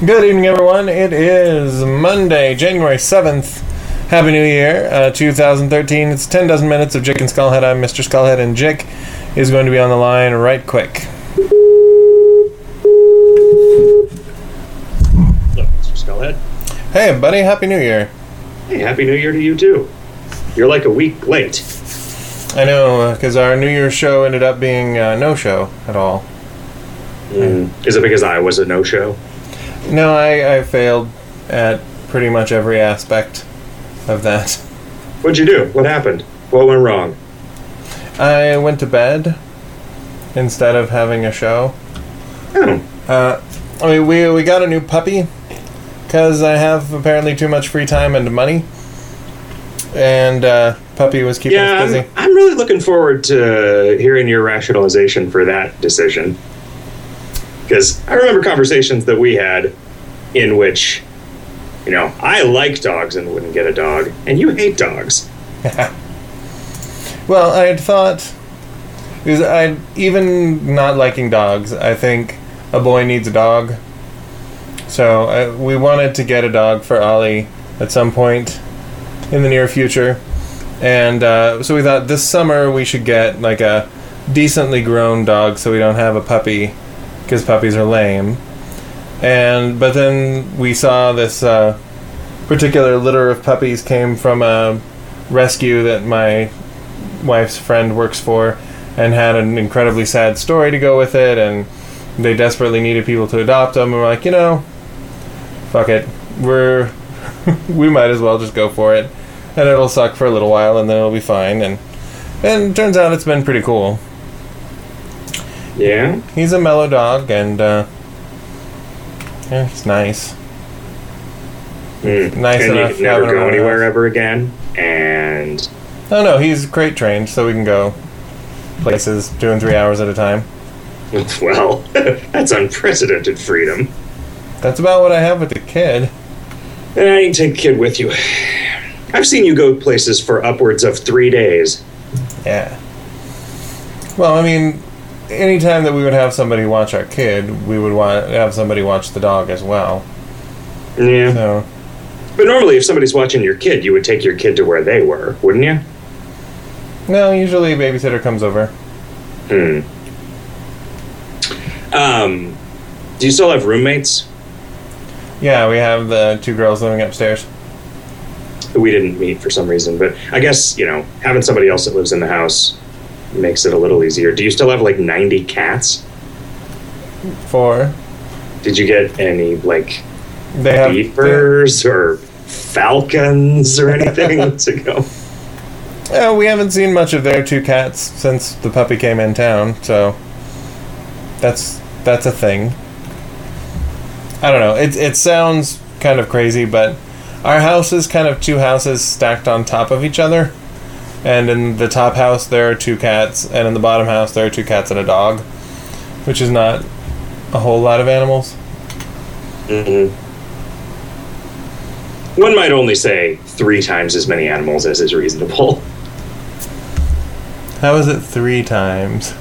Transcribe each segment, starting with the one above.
Good evening, everyone. It is Monday, January 7th. Happy New Year, uh, 2013. It's 10 dozen minutes of Jick and Skullhead. I'm Mr. Skullhead, and Jick is going to be on the line right quick. Mr. Skullhead. Hey, buddy, Happy New Year. Hey, Happy New Year to you too. You're like a week late. I know, because our New Year's show ended up being uh, no show at all. Is it because I was a no-show? No, I, I failed at pretty much every aspect of that. What'd you do? What happened? What went wrong? I went to bed instead of having a show. Oh, Uh, I mean, we we got a new puppy because I have apparently too much free time and money, and uh, puppy was keeping yeah, us busy. I'm, I'm really looking forward to hearing your rationalization for that decision. Because I remember conversations that we had in which, you know, I like dogs and wouldn't get a dog, and you hate dogs. Well, I had thought because I even not liking dogs, I think a boy needs a dog. So uh, we wanted to get a dog for Ollie at some point in the near future, and uh, so we thought this summer we should get like a decently grown dog, so we don't have a puppy because puppies are lame. And but then we saw this uh, particular litter of puppies came from a rescue that my wife's friend works for and had an incredibly sad story to go with it and they desperately needed people to adopt them and we're like you know fuck it. We're we might as well just go for it. And it'll suck for a little while and then it'll be fine. And and turns out it's been pretty cool Yeah? he's a mellow dog and uh yeah he's nice Mm. Nice and you enough can never go anywhere ever again. And no no he's crate trained so we can go places two and three hours at a time Well, that's unprecedented freedom. that's about what i have with the kid And I need to take a kid with you. I've seen you go places for upwards of three days. Yeah. Well, I mean, anytime that we would have somebody watch our kid, we would want have somebody watch the dog as well. Yeah. So, But normally, if somebody's watching your kid, you would take your kid to where they were, wouldn't you? no, usually a babysitter comes over. Hmm. Um, do you still have roommates? Yeah, we have the two girls living upstairs. We didn't meet for some reason, but I guess, you know, having somebody else that lives in the house makes it a little easier. Do you still have like 90 cats? Four. Did you get any, like, They have beavers or falcons or anything to go? Yeah, we haven't seen much of their two cats since the puppy came in town, so that's that's a thing. I don't know. It it sounds kind of crazy, but our house is kind of two houses stacked on top of each other. And in the top house there are two cats, and in the bottom house there are two cats and a dog, which is not a whole lot of animals. hmm One might only say three times as many animals as is reasonable. How is it three times?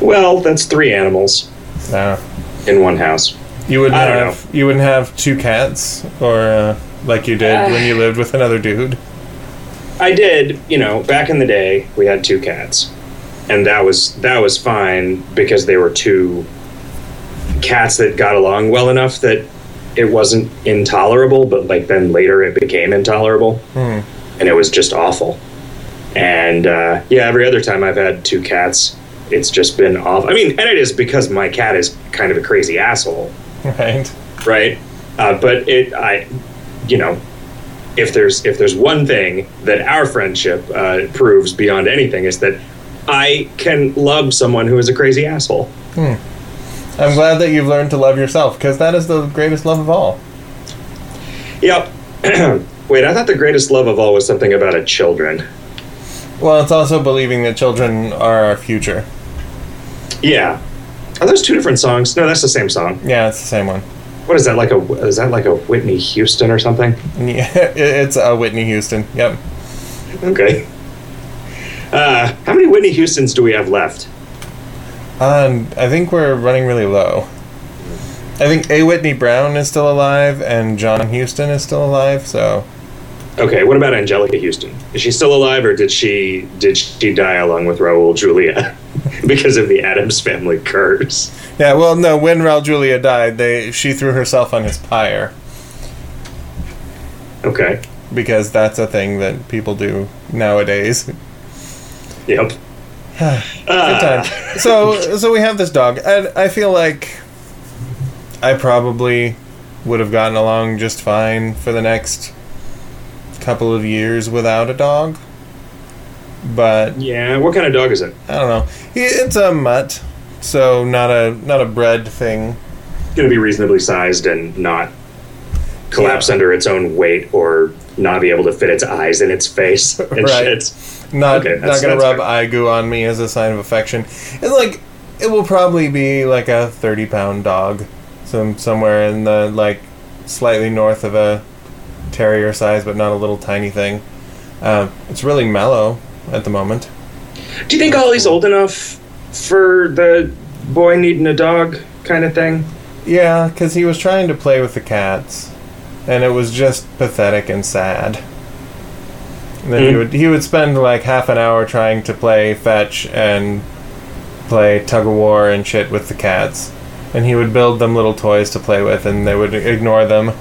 Well, that's three animals No. in one house. You wouldn't I don't have you wouldn't have two cats, or uh, like you did when you lived with another dude. I did, you know, back in the day, we had two cats, and that was that was fine because they were two cats that got along well enough that it wasn't intolerable. But like then later, it became intolerable, Hmm. and it was just awful. And uh, yeah, every other time I've had two cats, it's just been awful. I mean, and it is because my cat is kind of a crazy asshole Right. right? Uh, but it, I, you know, if there's if there's one thing that our friendship uh, proves beyond anything is that I can love someone who is a crazy asshole. I'm glad that you've learned to love yourself because that is the greatest love of all. Yep. Wait, I thought the greatest love of all was something about a children. Well, it's also believing that children are our future. Yeah. Are those two different songs? No, that's the same song. Yeah, it's the same one. What is that like a? Is that like a Whitney Houston or something? Yeah, it's a Whitney Houston. Yep. Okay. Uh, how many Whitney Houstons do we have left? Um, I think we're running really low. I think A. Whitney Brown is still alive and John Huston is still alive. So Okay, what about Anjelica Huston? Is she still alive, or did she did she die along with Raul Julia because of the Addams family curse? yeah, well, no. When Julia died, they she threw herself on his pyre Okay, because that's a thing that people do nowadays. yep. Good Ah, time. So, so we have this dog. and I feel like I probably would have gotten along just fine for the next couple of years without a dog. But Yeah, what kind of dog is it? I don't know. It's a mutt, so not a not a bred thing. Going to be reasonably sized and not collapse Yeah. under its own weight or not be able to fit its eyes in its face and Right. shit. Not Okay, not gonna rub fair. eye goo on me as a sign of affection. It's like it will probably be like a thirty pound dog, some somewhere in the like slightly north of a terrier size, but not a little tiny thing. Uh, it's really mellow at the moment. Do you think Ollie's old enough for the boy needing a dog kind of thing? Yeah, because he was trying to play with the cats, and it was just pathetic and sad. And then he Mhm. would he would spend like half an hour trying to play fetch and play tug of war and shit with the cats, and he would build them little toys to play with, and they would ignore them.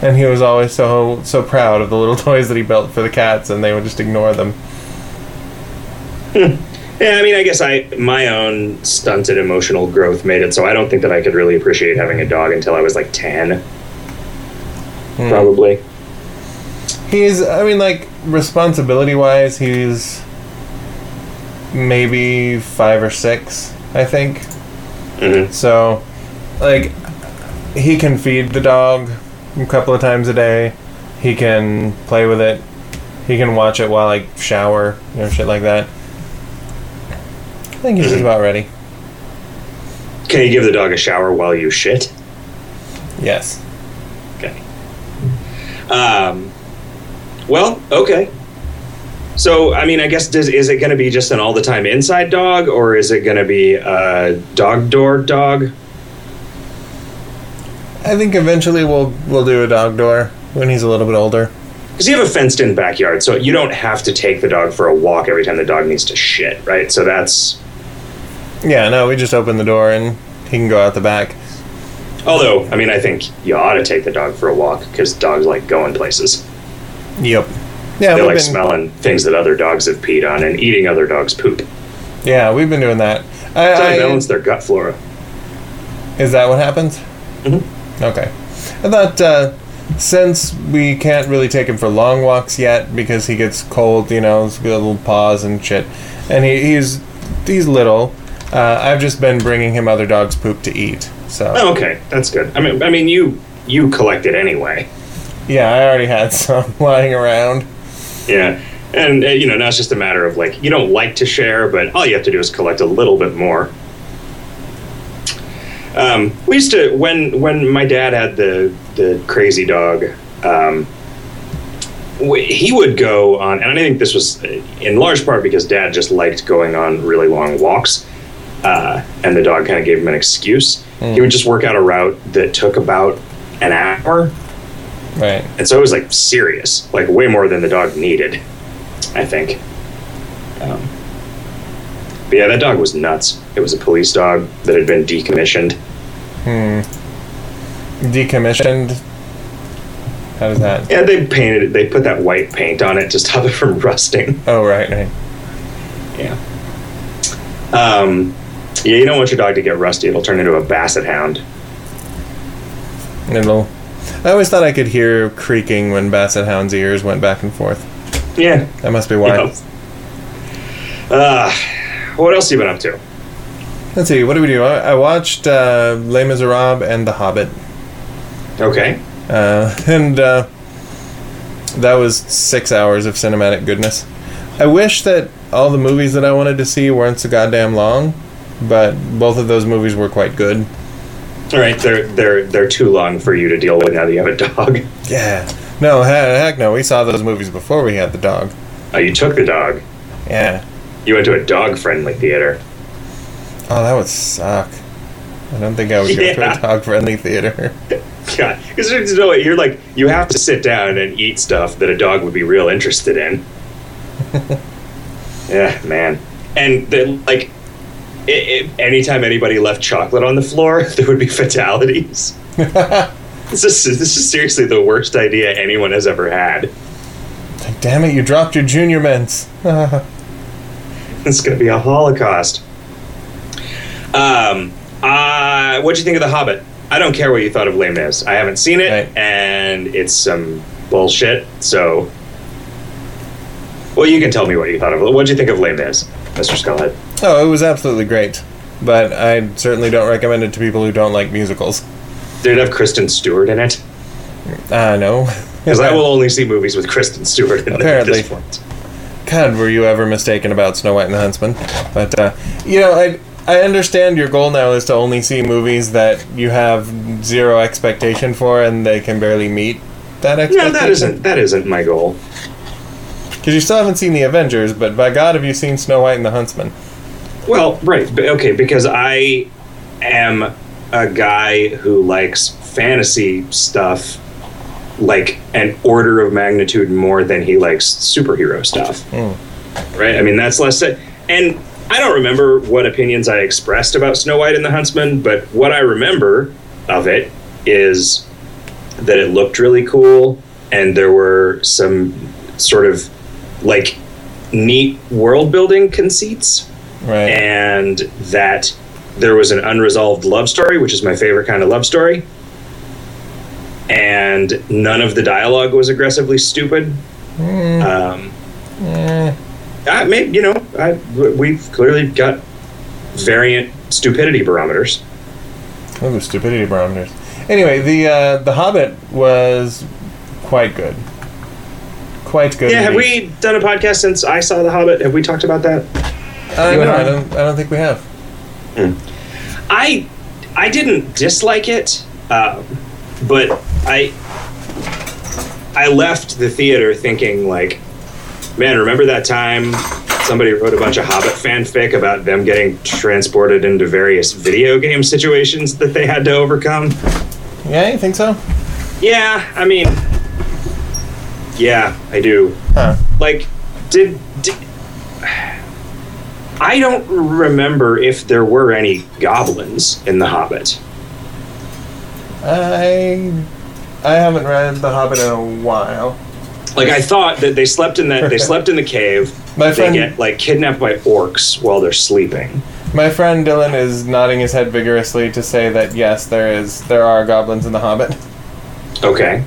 And he was always so so proud of the little toys that he built for the cats, and they would just ignore them. Yeah, I mean, I guess I my own stunted emotional growth made it so I don't think that I could really appreciate having a dog until I was like ten, Hmm. probably. He's, I mean, like, responsibility wise, he's maybe five or six, I think. hmm So, like, he can feed the dog a couple of times a day. He can play with it. He can watch it while I shower, you know, shit like that. I think he's about ready. Can you give the dog a shower while you shit? Yes. Okay. Um, well, okay. So, I mean, I guess does, is it going to be just an all the time inside dog, or is it going to be a dog door dog? I think eventually we'll we'll do a dog door when he's a little bit older. Because you have a fenced in backyard, so you don't have to take the dog for a walk every time the dog needs to shit, right? So that's. Yeah, no, we just open the door and he can go out the back. Although, I mean, I think you ought to take the dog for a walk because dogs like going places. Yep. Yeah, they like been, smelling things that other dogs have peed on and eating other dogs' poop. Yeah, we've been doing that. I, Try I- balance their gut flora. is that what happens? Mhm. Okay. I thought uh, since we can't really take him for long walks yet because he gets cold, you know, he's got little paws and shit, and he, he's he's little. Uh, I've just been bringing him other dogs' poop to eat. So Oh, okay, that's good. I mean, I mean, you you collect it anyway. yeah, I already had some lying around. Yeah, and uh, you know now it's just a matter of like you don't like to share, but all you have to do is collect a little bit more. Um, we used to when when my dad had the the crazy dog. Um, he would go on, and I think this was uh, in large part because Dad just liked going on really long walks, uh, and the dog kind of gave him an excuse. He would just work out a route that took about an hour, Right. and so it was like serious, like way more than the dog needed, I think. Um, but yeah, that dog was nuts. It was a police dog that had been decommissioned. Hmm. Decommissioned. How does that? Yeah, they painted it. They put that white paint on it to stop it from rusting. Oh, right, right. Yeah. Um, yeah, you don't want your dog to get rusty. It'll turn into a basset hound. It'll. I always thought I could hear creaking when Basset Hound's ears went back and forth. Yeah. That must be why. Yeah. Uh, what else have you been up to? Let's see. What do we do? I, I watched uh, Les Miserables and The Hobbit, Okay. uh, and uh, that was six hours of cinematic goodness. I wish that all the movies that I wanted to see weren't so goddamn long, but both of those movies were quite good. All right. They're they're they're too long for you to deal with now that you have a dog. Yeah. No, heck no. We saw those movies before we had the dog. Oh, you took the dog. Yeah. You went to a dog friendly theater. Oh, that would suck. I don't think I would go to a dog friendly theater. God, because you know what, you're like you have to sit down and eat stuff that a dog would be real interested in. yeah, man, and then like, i i anytime anybody left chocolate on the floor, there would be fatalities. This is this is seriously the worst idea anyone has ever had. Damn it, you dropped your junior mints. It's gonna be a holocaust. Um, uh, what'd you think of The Hobbit? I don't care what you thought of Les Mis. I haven't seen it, Right. and it's some bullshit. So, well, you can tell me what you thought of it. What'd you think of Les Mis, Mr. Skullhead? Oh, it was absolutely great. But I certainly don't recommend it to people who don't like musicals. Did it have Kristen Stewart in it? Ah, no. Because I will only see movies with Kristen Stewart in them at this point. God, were you ever mistaken about Snow White and the Huntsman? But uh, you know, I I understand your goal now is to only see movies that you have zero expectation for, and they can barely meet that No, expectation. that isn't that isn't my goal. because you still haven't seen the Avengers. But by God, have you seen Snow White and the Huntsman? Well, right, okay, because I am a guy who likes fantasy stuff like an order of magnitude more than he likes superhero stuff. Hmm. Right? I mean, that's less. And I don't remember what opinions I expressed about Snow White and the Huntsman, but what I remember of it is that it looked really cool and there were some sort of like neat world building conceits Right. and that there was an unresolved love story, which is my favorite kind of love story. And none of the dialogue was aggressively stupid. Um, Eh, I may, you know, I, we've clearly got variant stupidity barometers. oh, stupidity barometers. Anyway, the uh, the Hobbit was quite good. Quite good. Yeah, have we done a podcast since I saw The Hobbit? Have we talked about that? Uh, you no, I? I don't. I don't think we have. I I didn't dislike it, uh, but I I left the theater thinking like, man, remember that time somebody wrote a bunch of Hobbit fanfic about them getting transported into various video game situations that they had to overcome? Yeah, you think so? Yeah, I mean, yeah, I do. Huh. Like, did, did I don't remember if there were any goblins in The Hobbit. I I haven't read The Hobbit in a while. Like I thought that they slept in that they slept in the cave. My they friend- get like kidnapped by orcs while they're sleeping. My friend Dylan is nodding his head vigorously to say that yes, there is there are goblins in The Hobbit. Okay.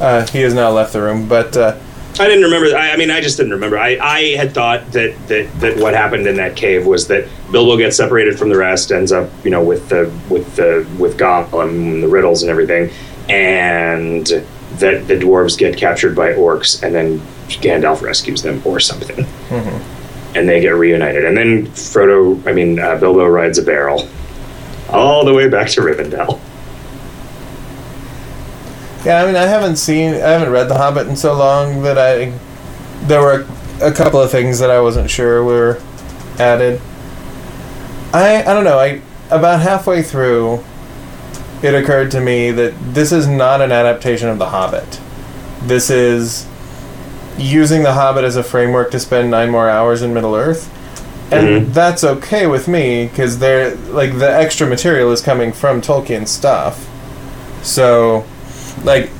Uh, he has now left the room, but uh, I didn't remember. I, I mean, I just didn't remember. I, I had thought that, that that what happened in that cave was that Bilbo gets separated from the rest, ends up, you know, with the with the with Gollum and the riddles and everything, and that the dwarves get captured by orcs, and then Gandalf rescues them or something, and they get reunited, and then Frodo, I mean, uh, Bilbo rides a barrel all the way back to Rivendell. Yeah, I mean, I haven't seen, I haven't read The Hobbit in so long that I there were a couple of things that I wasn't sure were added. I I don't know. I about halfway through, it occurred to me that this is not an adaptation of The Hobbit. This is using The Hobbit as a framework to spend nine more hours in Middle Earth. And Mhm. that's okay with me because they're like the extra material is coming from Tolkien stuff. So, like,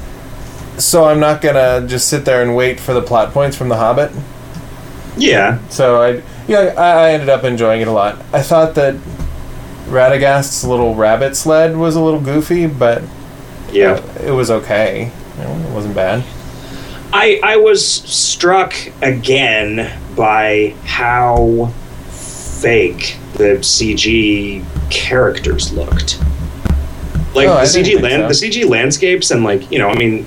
so I'm not gonna just sit there and wait for the plot points from The Hobbit. Yeah, So I, yeah, I, I ended up enjoying it a lot. I thought that Radagast's little rabbit sled was a little goofy, but yeah. it was okay. It wasn't bad. I I was struck again by how fake the CG characters looked. Like Oh, the CG land, so. the CG landscapes, and like you know, I mean,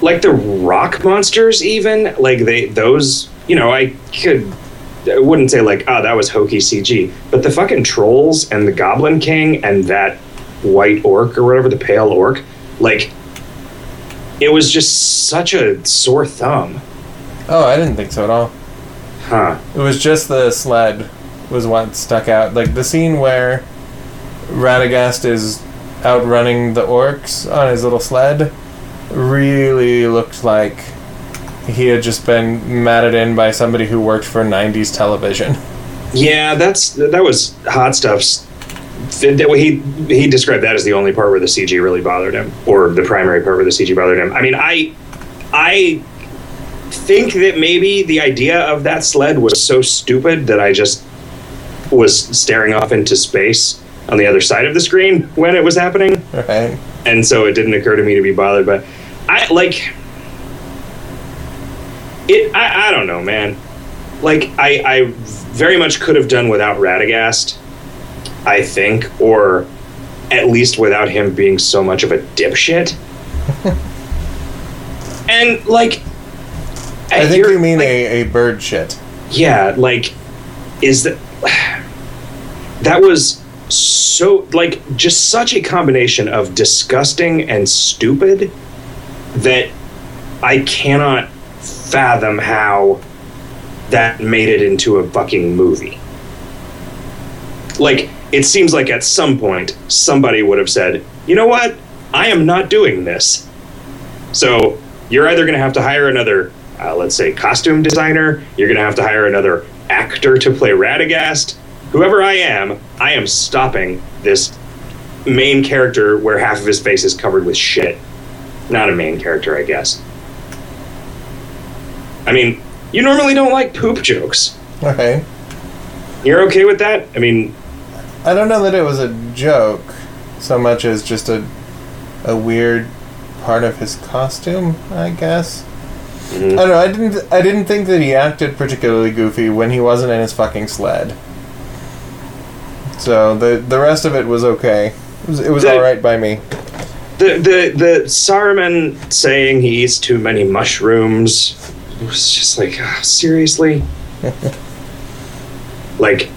like the rock monsters, even like they those you know, I could. I wouldn't say like, oh, that was hokey CG, but the fucking trolls and the Goblin King and that white orc or whatever, the pale orc, like it was just such a sore thumb. Oh, I didn't think so at all. Huh. It was just the sled was what stuck out. Like the scene where Radagast is outrunning the orcs on his little sled really looked like he had just been matted in by somebody who worked for 90s television. Yeah, that's that was hot that- He he described that as the only part where the CG really bothered him, or the primary part where the CG bothered him. I mean, I I think that maybe the idea of that sled was so stupid that I just was staring off into space on the other side of the screen when it was happening, Right? and so it didn't occur to me to be bothered. But I like it. I, I don't know, man. Like I, I very much could have done without Radagast. I think, or at least without him being so much of a dipshit. and like, I think you're- you mean like, a, a bird shit. yeah, like, is that that was so like just such a combination of disgusting and stupid that I cannot fathom how that made it into a fucking movie. Like, it seems like at some point somebody would have said, you know what? I am not doing this. So you're either going to have to hire another, uh, let's say, costume designer, you're going to have to hire another actor to play Radagast. Whoever I am, I am stopping this main character where half of his face is covered with shit. Not a main character, I guess. I mean, you normally don't like poop jokes. Okay. You're okay with that? I mean, I don't know that it was a joke so much as just a a weird part of his costume, I guess. mhm. I don't know. I didn't. I didn't think that he acted particularly goofy when he wasn't in his fucking sled. So the the rest of it was okay. It was, it was The- all right by me. the the the Saruman saying he eats too many mushrooms was just like ah, seriously? Like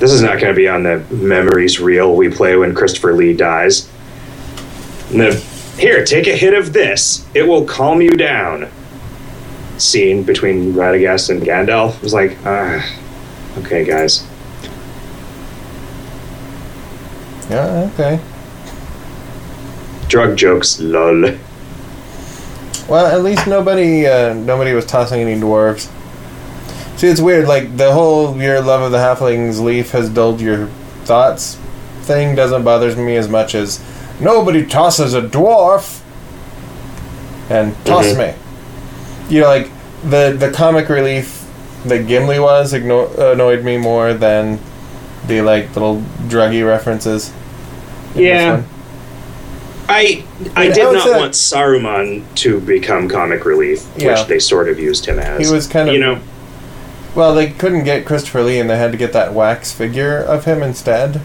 this is not going to be on the memories reel we play when christopher lee dies. And the, here take a hit of this. It will calm you down. Scene between radagast and gandalf was like ah okay guys Yeah. Okay. drug jokes lol Well, at least nobody uh, nobody was tossing any dwarves. See, it's weird. Like the whole "your love of the halflings leaf has dulled your thoughts" thing doesn't bother me as much as nobody tosses a dwarf and toss Mhm. me. You know, like the the comic relief that Gimli was igno- annoyed me more than the like little druggy references. In this Yeah. I I mean, did I not want Saruman to become comic relief, Yeah. which they sort of used him as. He was kind of- you know, Well, they couldn't get Christopher Lee, and they had to get that wax figure of him instead.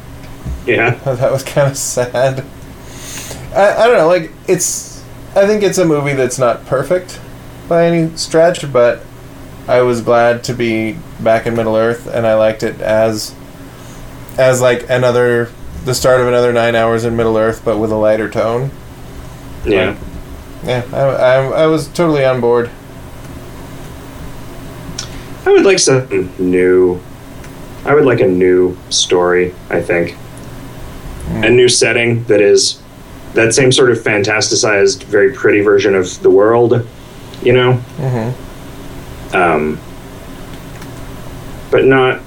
yeah, that was kind of sad. I, I don't know, like it's. I think it's a movie that's not perfect by any stretch, but I was glad to be back in Middle Earth, and I liked it as, as like another, the start of another nine hours in Middle Earth, but with a lighter tone. yeah. Yeah, I, I, I was totally on board. I would like something new. I would like a new story. I think a new setting that is that same sort of fantasticized, very pretty version of the world. You know, hmm um, but not.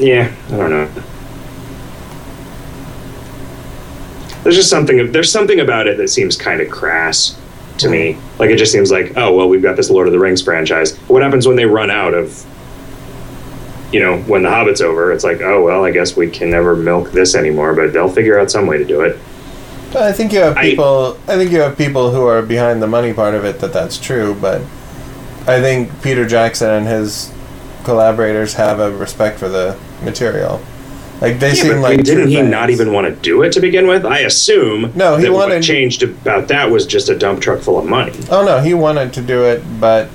Yeah, I don't know. There's just something. There's something about it that seems kind of crass to me. Hmm. Like it just seems like, oh well, we've got this Lord of the Rings franchise. What happens when they run out of? You know, when the Hobbit's over, it's like, oh well, I guess we can never milk this anymore. But they'll figure out some way to do it. I think you have I- people. I, think you have people who are behind the money part of it that that's true, but I think Peter Jackson and his collaborators have a respect for the material. Like they Yeah, seem like didn't he fans. not even want to do it to begin with? I assume. No, he wanted- What changed about that was just a dump truck full of money. Oh no, he wanted to do it, but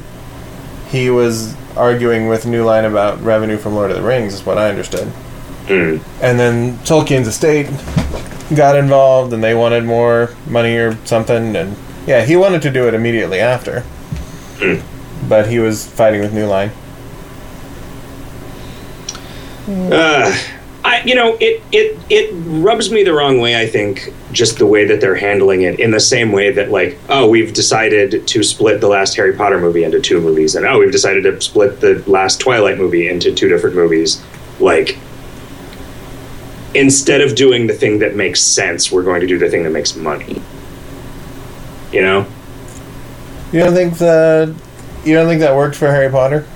he was arguing with New Line about revenue from Lord of the Rings, is what I understood. Mm. And then Tolkien's estate got involved, and they wanted more money or something. And yeah, he wanted to do it immediately after, Hmm. but he was fighting with New Line. Uh, you know, it it it rubs me the wrong way. I think just the way that they're handling it, in the same way that like, oh, we've decided to split the last Harry Potter movie into two movies, and oh, we've decided to split the last Twilight movie into two different movies. Like, instead of doing the thing that makes sense, we're going to do the thing that makes money. You know? You don't think that you don't think that worked for Harry Potter?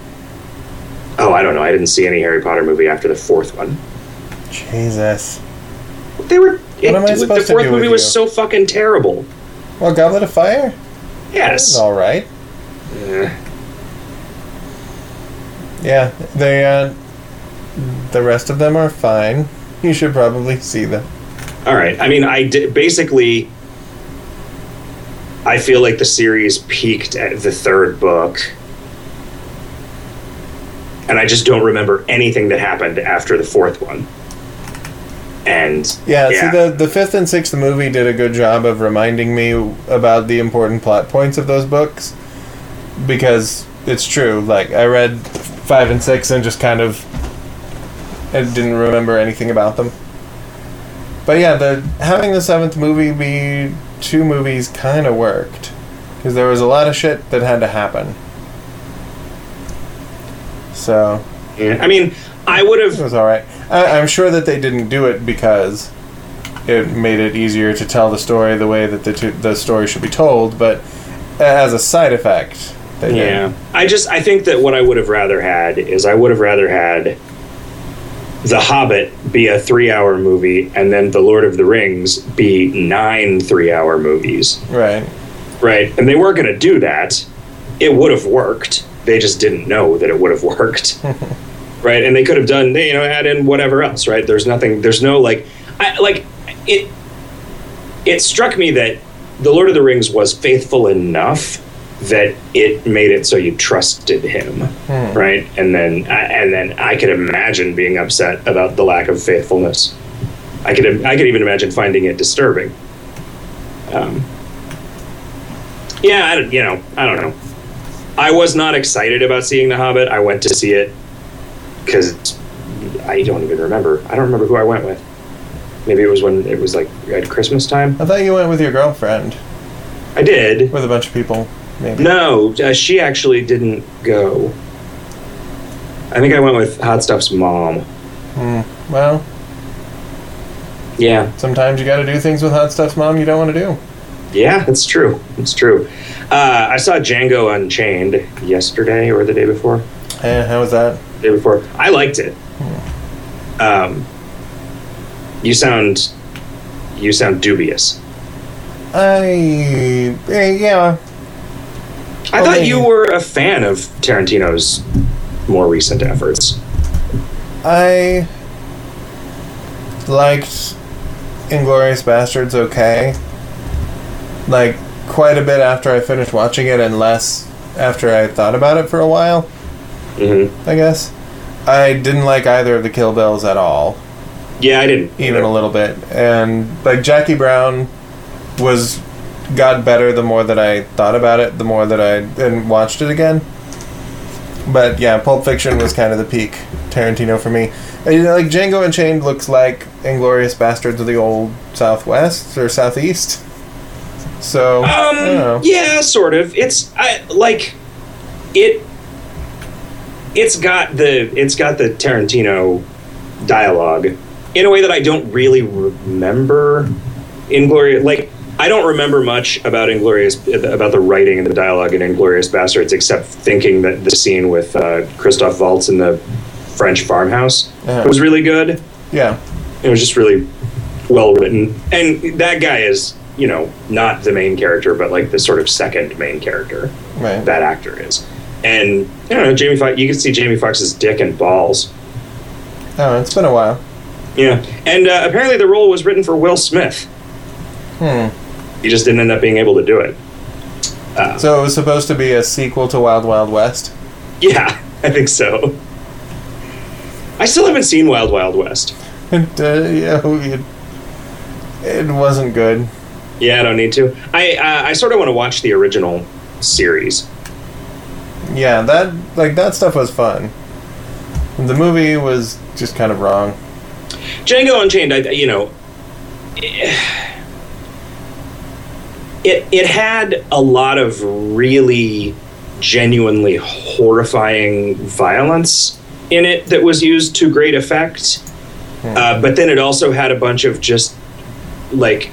Oh, I don't know. I didn't see any Harry Potter movie after the fourth one. Jesus. They were. It, am I the supposed to fourth do movie with was you? so fucking terrible. Well, Goblet of Fire. Yes. All right. Eh. Yeah, they. Uh, the rest of them are fine. You should probably see them. All right. I mean, I di- basically. I feel like the series peaked at the third book. And I just don't remember anything that happened after the fourth one. And Yeah, see, the the fifth and sixth movie did a good job of reminding me about the important plot points of those books, because it's true. Like I read five and six and just kind of, I didn't remember anything about them. But yeah, the having the seventh movie be two movies kind of worked, because there was a lot of shit that had to happen. So Yeah, I mean, I would it have. was all right. I, I'm sure that they didn't do it because it made it easier to tell the story the way that the two, the story should be told, but as a side effect. Yeah. I just I think that what I would have rather had is I would have rather had The Hobbit be a 3-hour movie and then The Lord of the Rings be 9 3-hour movies. Right. Right? And they weren't going to do that. It would have worked. They just didn't know that it would have worked. right? And they could have done, you know, add in whatever else, right? There's nothing there's no like I like it it struck me that The Lord of the Rings was faithful enough that it made it so you trusted him, Hmm. right? And then, and then I could imagine being upset about the lack of faithfulness. I could, I could even imagine finding it disturbing. Um, yeah, I, don't- you know, I don't know. I was not excited about seeing The Hobbit. I went to see it because I don't even remember. I don't remember who I went with. Maybe it was when it was like at Christmas time. I thought you went with your girlfriend, I did. with a bunch of people, maybe. No, uh, she actually didn't go. I think I went with Hot Stuff's mom. Hmm. Well, Yeah, sometimes you got to do things with hot stuff's mom you don't want to do. yeah, it's true. It's true. Uh, I saw Django Unchained yesterday or the day before. Eh, how was that? day before. I liked it. Um, you sound, you sound dubious. I eh, yeah. I thought you were a fan of Tarantino's more recent efforts. I liked Inglourious Basterds okay. Like quite a bit after I finished watching it and less after I thought about it for a while, hmm I guess. I didn't like either of the Kill Bills at all, Yeah, I didn't. even a little bit. And like Jackie Brown was got better the more that I thought about it, the more that I and watched it again. But yeah, Pulp Fiction was kind of the peak Tarantino for me. And, you know, like Django Unchained looks like Inglourious Basterds of the old Southwest or Southeast. So I don't know. Um, yeah, sort of. It's I, like it. It's got the it's got the Tarantino dialogue in a way that I don't really remember. Inglourious, like I don't remember much about Inglourious about the writing and the dialogue in Inglourious Basterds, except thinking that the scene with uh, Christoph Waltz in the French farmhouse Uh-huh. was really good. Yeah. It was just really well written, and that guy is you know not the main character, but like the sort of second main character. Right. That actor is, and I don't know Jamie Foxx. You can see Jamie Foxx's dick and balls. Oh, it's been a while. Yeah, and uh, apparently the role was written for Will Smith. Hmm. He just didn't end up being able to do it. Uh, So it was supposed to be a sequel to Wild Wild West. yeah, I think so. I still haven't seen Wild Wild West. And, uh, yeah, it, it wasn't good. Yeah, I don't need to. I uh, I sort of want to watch the original series. Yeah, that like that stuff was fun. The movie was just kind of wrong. Django Unchained, I, you know, it it had a lot of really genuinely horrifying violence in it that was used to great effect. Uh, but then it also had a bunch of just like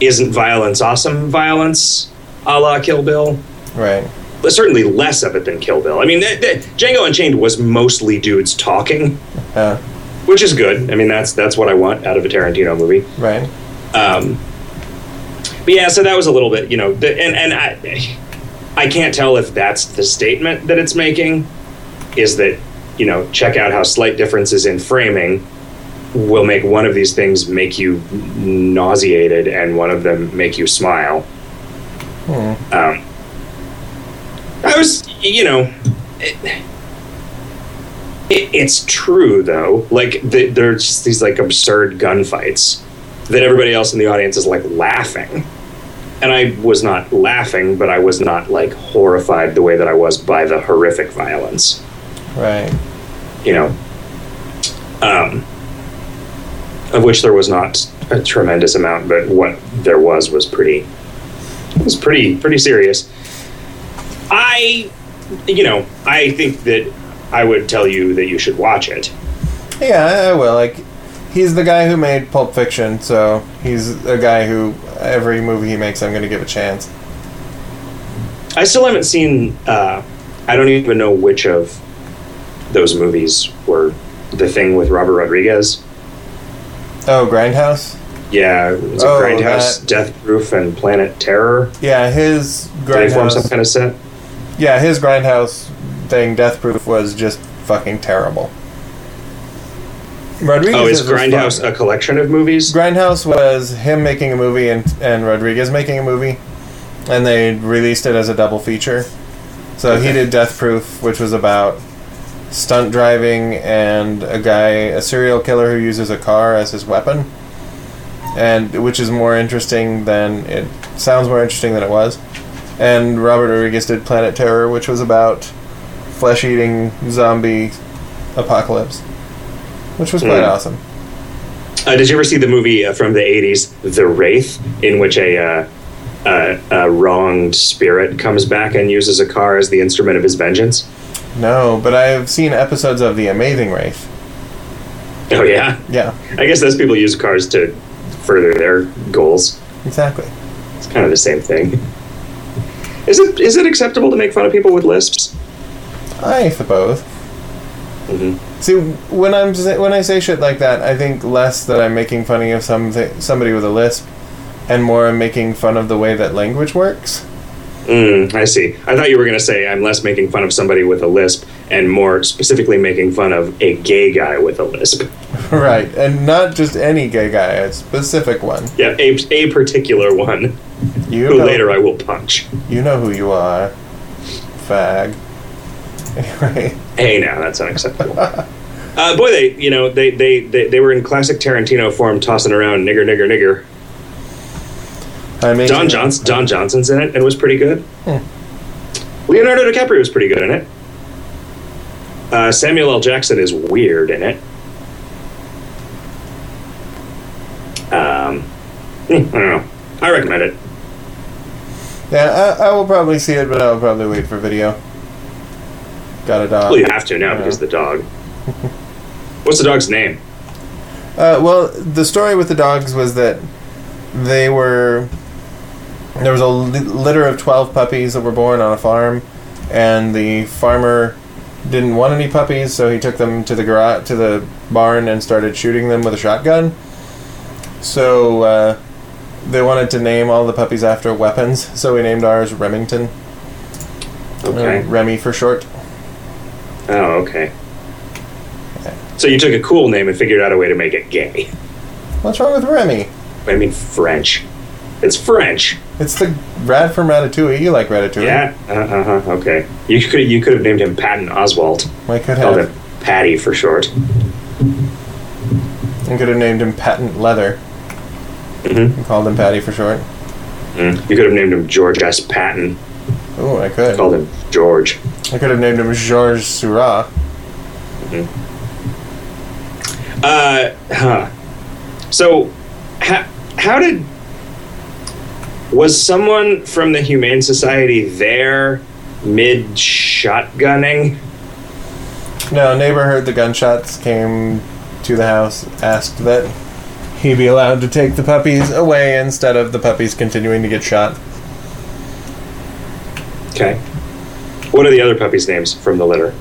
isn't violence awesome violence a la Kill Bill. Right. But certainly less of it than Kill Bill. I mean, Django Unchained was mostly dudes talking, Uh, which is good. I mean, that's that's what I want out of a Tarantino movie. right. Um, but yeah, so that was a little bit, you know, the, and and I, I can't tell if that's the statement that it's making, is that you know, check out how slight differences in framing will make one of these things make you nauseated and one of them make you smile. Hmm. Um, I was, you know, it, it, it's true though. Like the, there's just these like absurd gunfights that everybody else in the audience is like laughing, and I was not laughing, but I was not like horrified the way that I was by the horrific violence. Right. You know, um, of which there was not a tremendous amount, but what there was was pretty was pretty pretty serious. I, you know, I think that I would tell you that you should watch it. Yeah, I, will. Like, he's the guy who made Pulp Fiction, so he's a guy who every movie he makes, I'm going to give a chance. I still haven't seen. Uh, I don't even know which of those movies were the thing with Robert Rodriguez. Oh, Grindhouse. Yeah, was it Oh, Grindhouse, that- Death Proof, and Planet Terror? Yeah, his Did they form some kind of set? Yeah, his Grindhouse thing, Death Proof, was just fucking terrible. Rodriguez Oh, is was Grindhouse fun. a collection of movies? Grindhouse was him making a movie and and Rodriguez making a movie, and they released it as a double feature. So he did Death Proof, which was about stunt driving and a guy, a serial killer who uses a car as his weapon, and which is more interesting than it sounds more interesting than it was. And Robert Rodriguez did Planet Terror, which was about flesh-eating zombie apocalypse, which was quite Hmm. awesome. Uh, did you ever see the movie uh, from the 80s, The Wraith, in which a, uh, a wronged spirit comes back and uses a car as the instrument of his vengeance? No, but I've seen episodes of The Amazing Wraith. Oh, yeah? Yeah, I guess those people use cars to further their goals. exactly. It's kind of the same thing. Is it is it acceptable to make fun of people with lisps? I suppose. hmm See, when I'm when I say shit like that, I think less that I'm making fun of some somebody with a lisp, and more I'm making fun of the way that language works. Mm, I see. I thought you were going to say I'm less making fun of somebody with a lisp and more specifically making fun of a gay guy with a lisp. right, and not just any gay guy, a specific one. Yeah, a, a particular one You who know, later I will punch. you know who you are, fag. Anyway, Hey, now that's unacceptable. uh, boy, they you know they, they they they were in classic Tarantino form, tossing around nigger nigger nigger. I mean, Don Johnson Don Johnson's in it and was pretty good. Hmm. Leonardo DiCaprio was pretty good in it. Uh, Samuel L. Jackson is weird in it. Um, hmm, I don't know. I recommend it. Yeah, I, I will probably see it, but I'll probably wait for video. Got a dog. Well, you have to now because of the dog. What's the dog's name? Uh, well, the story with the dogs was that they were there was a litter of twelve puppies that were born on a farm, and the farmer didn't want any puppies, so he took them to the garage to the barn and started shooting them with a shotgun. So uh, they wanted to name all the puppies after weapons, so we named ours Remington, Okay. uh, Remy for short. Oh, okay. So you took a cool name and figured out a way to make it gay. What's wrong with Remy? I mean French. It's French. It's the rat from Ratatouille. You like Ratatouille? Yeah. Uh huh. Okay. You could you could have named him Patton Oswalt. I could have. Called him Patty for short. I could have named him Patent Leather. hmm and Called him Patty for short. Mm. You could have named him George S. Patton. Oh, I could. Called him George. I could have named him Georges Seurat. Uh, huh. So, how, how did was someone from the Humane Society there mid shotgunning? No, neighbor heard the gunshots, came to the house, asked that he be allowed to take the puppies away instead of the puppies continuing to get shot. Okay. What are the other puppies' names from the litter?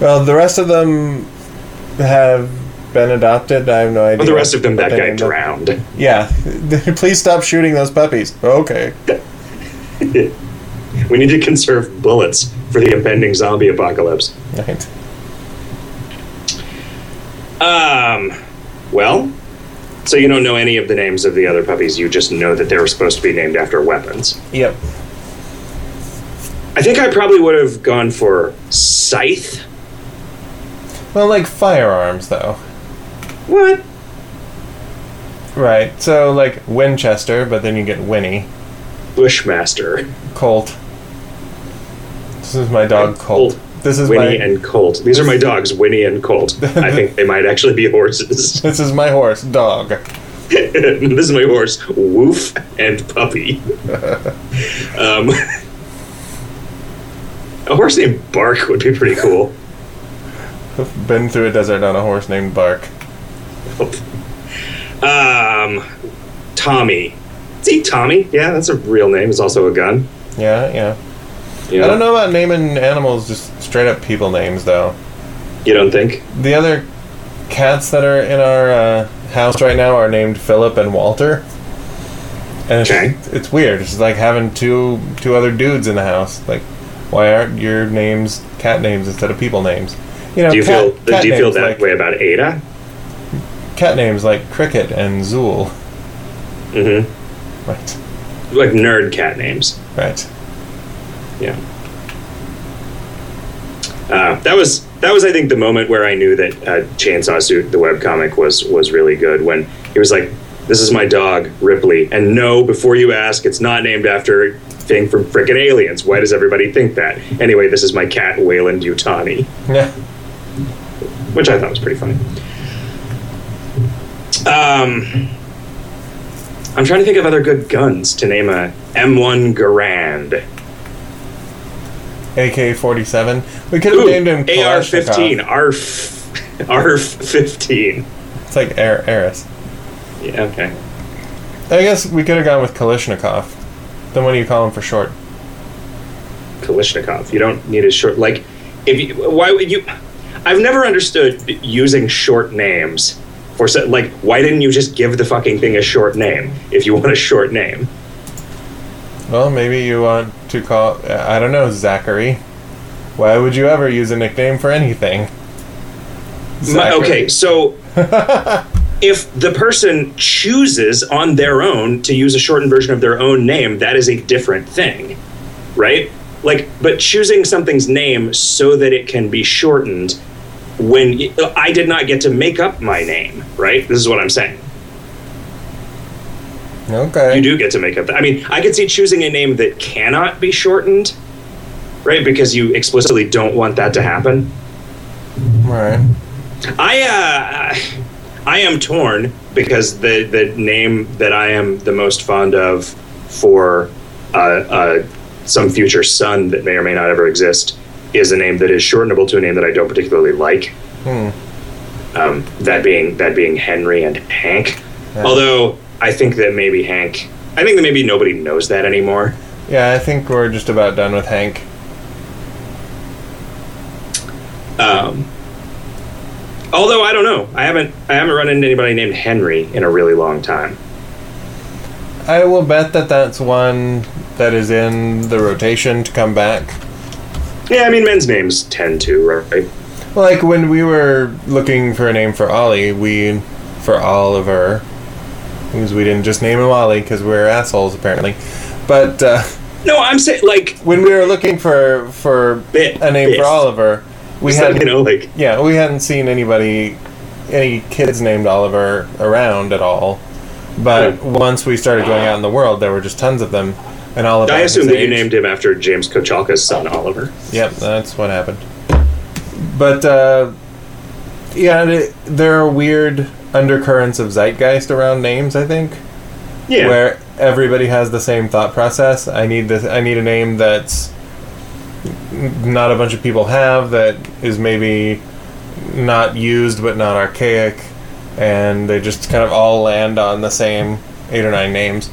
Well, the rest of them have been adopted. I have no idea. Well, the rest of them, that guy them. drowned. Yeah. Please stop shooting those puppies. Okay. We need to conserve bullets for the impending zombie apocalypse. Right. Um, well, so you don't know any of the names of the other puppies. You just know that they were supposed to be named after weapons. Yep. I think I probably would have gone for Scythe. Well, like firearms, though. What? Right. So, like Winchester, but then you get Winnie. Bushmaster. Colt. This is my dog, Colt. Colt. This is Winnie my. and Colt. These are my dogs, Winnie and Colt. I think they might actually be horses. This is my horse, Dog. this is my horse, Woof and Puppy. um, a horse named Bark would be pretty cool. I've been through a desert on a horse named Bark. Um, Tommy. See, Tommy? Yeah, that's a real name. It's also a gun. Yeah, yeah. You I don't know about naming animals just straight up people names, though. You don't think? The other cats that are in our uh, house right now are named Philip and Walter. And it's, Okay. it's weird. It's like having two two other dudes in the house. Like, why aren't your names cat names instead of people names? You know, Do you cat, feel? cat Do you feel that like, way about Ada? Cat names like Cricket and Zool. Mm-hmm. Right, Like nerd cat names. right. Yeah. Uh, that was that was I think the moment where I knew that uh, Chainsaw Suit, the webcomic, was was really good. When he was like, "This is my dog Ripley," and no, before you ask, it's not named after a thing from frickin' aliens. Why does everybody think that? Anyway, this is my cat Weyland-Yutani, Yeah. which I thought was pretty funny. Um, I'm trying to think of other good guns to name a M1 Garand. AK forty seven. We could have named him AR-15, Kalashnikov. ARF, ARF-15. It's like Air Eris. Yeah, okay. I guess we could have gone with Kalashnikov. Then what do you call him for short? Kalashnikov. You don't need a short like. If you, why would you? I've never understood using short names for like. Why didn't you just give the fucking thing a short name if you want a short name? Well, maybe you want to call. I don't know, Zachary. Why would you ever use a nickname for anything? My- okay, so if the person chooses on their own to use a shortened version of their own name, that is a different thing, right? Like, but choosing something's name so that it can be shortened when I did not get to make up my name, right? This is what I'm saying. Okay. You do get to make up. I mean, I could see choosing a name that cannot be shortened, right? Because you explicitly don't want that to happen. Right. I uh, I am torn because the the name that I am the most fond of for uh, uh, some future son that may or may not ever exist is a name that is shortenable to a name that I don't particularly like. Hmm. Um, that being that being Henry and Hank. Yeah. Although I think that maybe Hank. I think that maybe nobody knows that anymore. Yeah, I think we're just about done with Hank. Um, although I don't know, I haven't I haven't run into anybody named Henry in a really long time. I will bet that that's one that is in the rotation to come back. Yeah, I mean men's names tend to right. Well, like when we were looking for a name for Ollie, we for Oliver, because we didn't just name him Ollie because we're assholes apparently. But uh, No, I'm saying like when we were looking for for Bit, a name Biff. for Oliver, we hadn't you know like yeah we hadn't seen anybody any kids named Oliver around at all. But once we started going out in the world, there were just tons of them, and about I assume that you named him after James Kochalka's son Oliver. Yep, that's what happened. But uh, Yeah, it, there are weird undercurrents of zeitgeist around names. I think Yeah. where everybody has the same thought process. I need this. I need a name that's not a bunch of people have that is maybe not used but not archaic, and they just kind of all land on the same eight or nine names.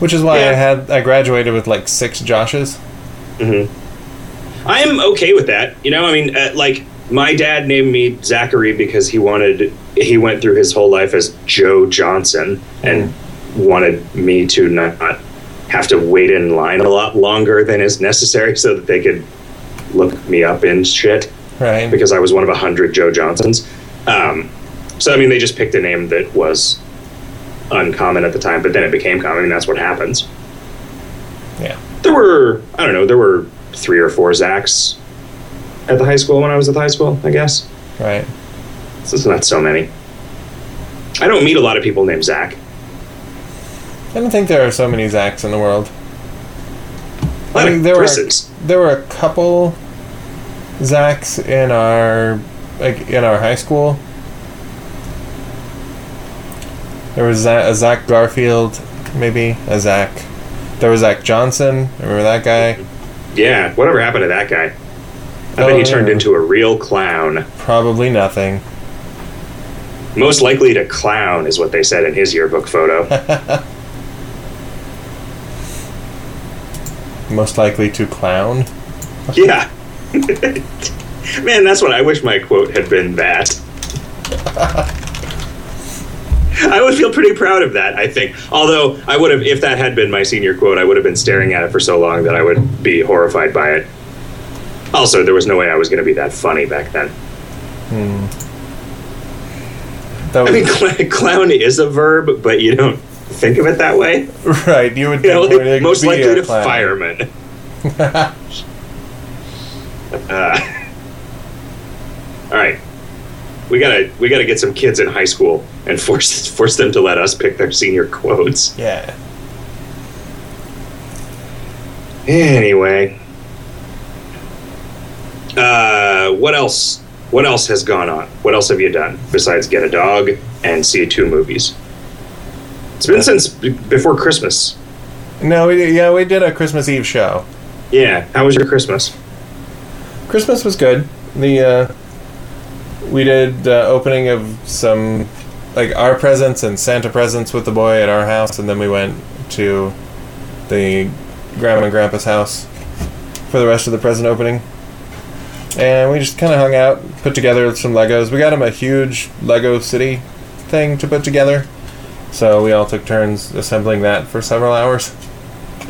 Which is why I had I graduated with like six Joshes. I'm okay with that. You know, I mean, uh, like my dad named me Zachary because he wanted he went through his whole life as Joe Johnson and wanted me to not have to wait in line a lot longer than is necessary so that they could look me up in shit Right. because I was one of a hundred Joe Johnsons. Um, so I mean, they just picked a name that was uncommon at the time, but then it became common, and that's what happens. yeah. There were I don't know, there were three or four Zachs at the high school when I was at the high school, I guess. Right. So it's not so many. I don't meet a lot of people named Zach. I don't think there are so many Zachs in the world. I mean, there were there were a couple Zachs in our like in our high school. There was a Zach Garfield, maybe a Zach. There was Zach Johnson. Remember that guy? Yeah, whatever happened to that guy? I Oh, bet he oh, turned into a real clown. Probably nothing. Most likely to clown is what they said in his yearbook photo. Most likely to clown. yeah. Man, that's what I wish my quote had been that. I would feel pretty proud of that, I think. Although I would have if that had been my senior quote, I would have been staring at it for so long that I would be horrified by it. Also, there was no way I was going to be that funny back then. That I mean, cl- clown is a verb, but you don't think of it that way. right. You would You know, like, most be likely a to clown. fireman. uh, all right, we gotta we gotta get some kids in high school and force force them to let us pick their senior quotes. Yeah. Anyway, uh, what else? What else has gone on? What else have you done besides get a dog and see two movies? It's been since b- before Christmas. No, we did, yeah we did a Christmas Eve show. Yeah, how was your Christmas? Christmas was good. The uh, we did uh, opening of some like our presents and Santa presents with the boy at our house, and then we went to the grandma and grandpa's house for the rest of the present opening. And we just kind of hung out, put together some Legos. We got him a huge Lego City thing to put together, so we all took turns assembling that for several hours.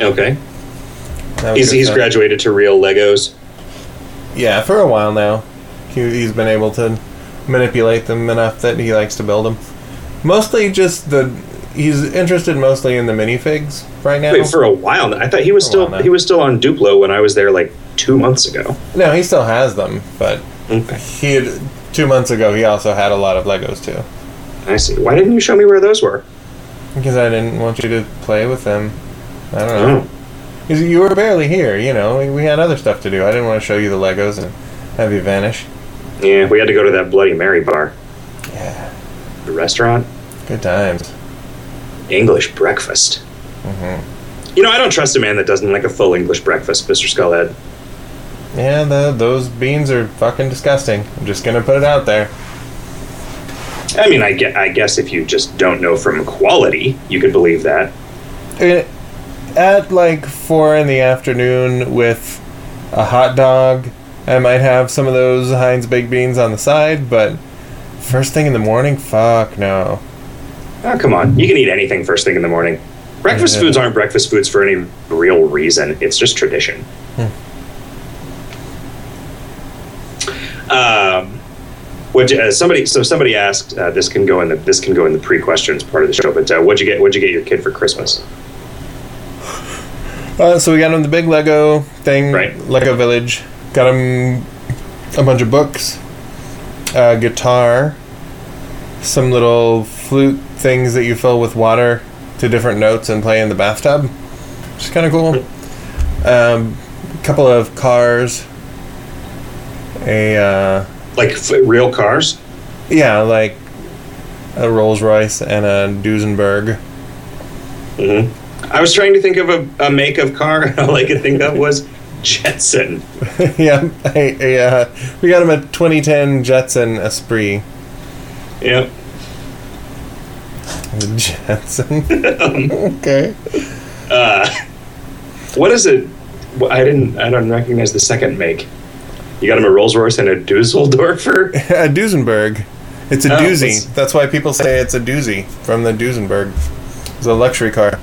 Okay, he's he's fun. graduated to real Legos. Yeah, for a while now. He, he's been able to manipulate them enough that he likes to build them. Mostly just the. He's interested mostly in the minifigs right now. Wait, for a while. I thought he was still he was still on Duplo when I was there like two months ago. no, he still has them, but Okay, he had, two months ago he also had a lot of Legos too. I see. Why didn't you show me where those were? Because I didn't want you to play with them. I don't know. Oh, 'Cause you were barely here, you know. We had other stuff to do. I didn't want to show you the Legos and have you vanish. yeah, we had to go to that Bloody Mary bar, Yeah, the restaurant, good times. English breakfast. hmm You know, I don't trust a man that doesn't like a full English breakfast, Mister Skullhead. Yeah, the, those beans are fucking disgusting. I'm just gonna put it out there. I mean, I get, I guess if you just don't know from quality, you could believe that. It, at like four in the afternoon with a hot dog, I might have some of those Heinz baked beans on the side, but first thing in the morning, fuck no. Oh, come on. You can eat anything first thing in the morning. Breakfast Yeah. foods aren't breakfast foods for any real reason. It's just tradition. Um, what uh, somebody so somebody asked uh, this can go in the this can go in the pre questions part of the show. But uh, what'd you get? What'd you get your kid for Christmas? Uh, so we got him the big Lego thing, Right. Lego Village. Got him a bunch of books, a guitar, some little flute things that you fill with water to different notes and play in the bathtub. Which is kind of cool. Um, a couple of cars, a uh, Like f- real cars? Yeah, like a Rolls Royce and a Duesenberg. hmm I was trying to think of a, a make of car, and all I could think of was Jetson. yeah, I, I, uh, we got him a 2010 Jetson Esprit. Yep. The Jetson. okay. Uh, what is it? I didn't. I don't recognize the second make. You got him a Rolls Royce and a Dusseldorfer. A Duesenberg. It's a Oh, doozy. That's why people say it's a doozy from the Duesenberg. It's a luxury car.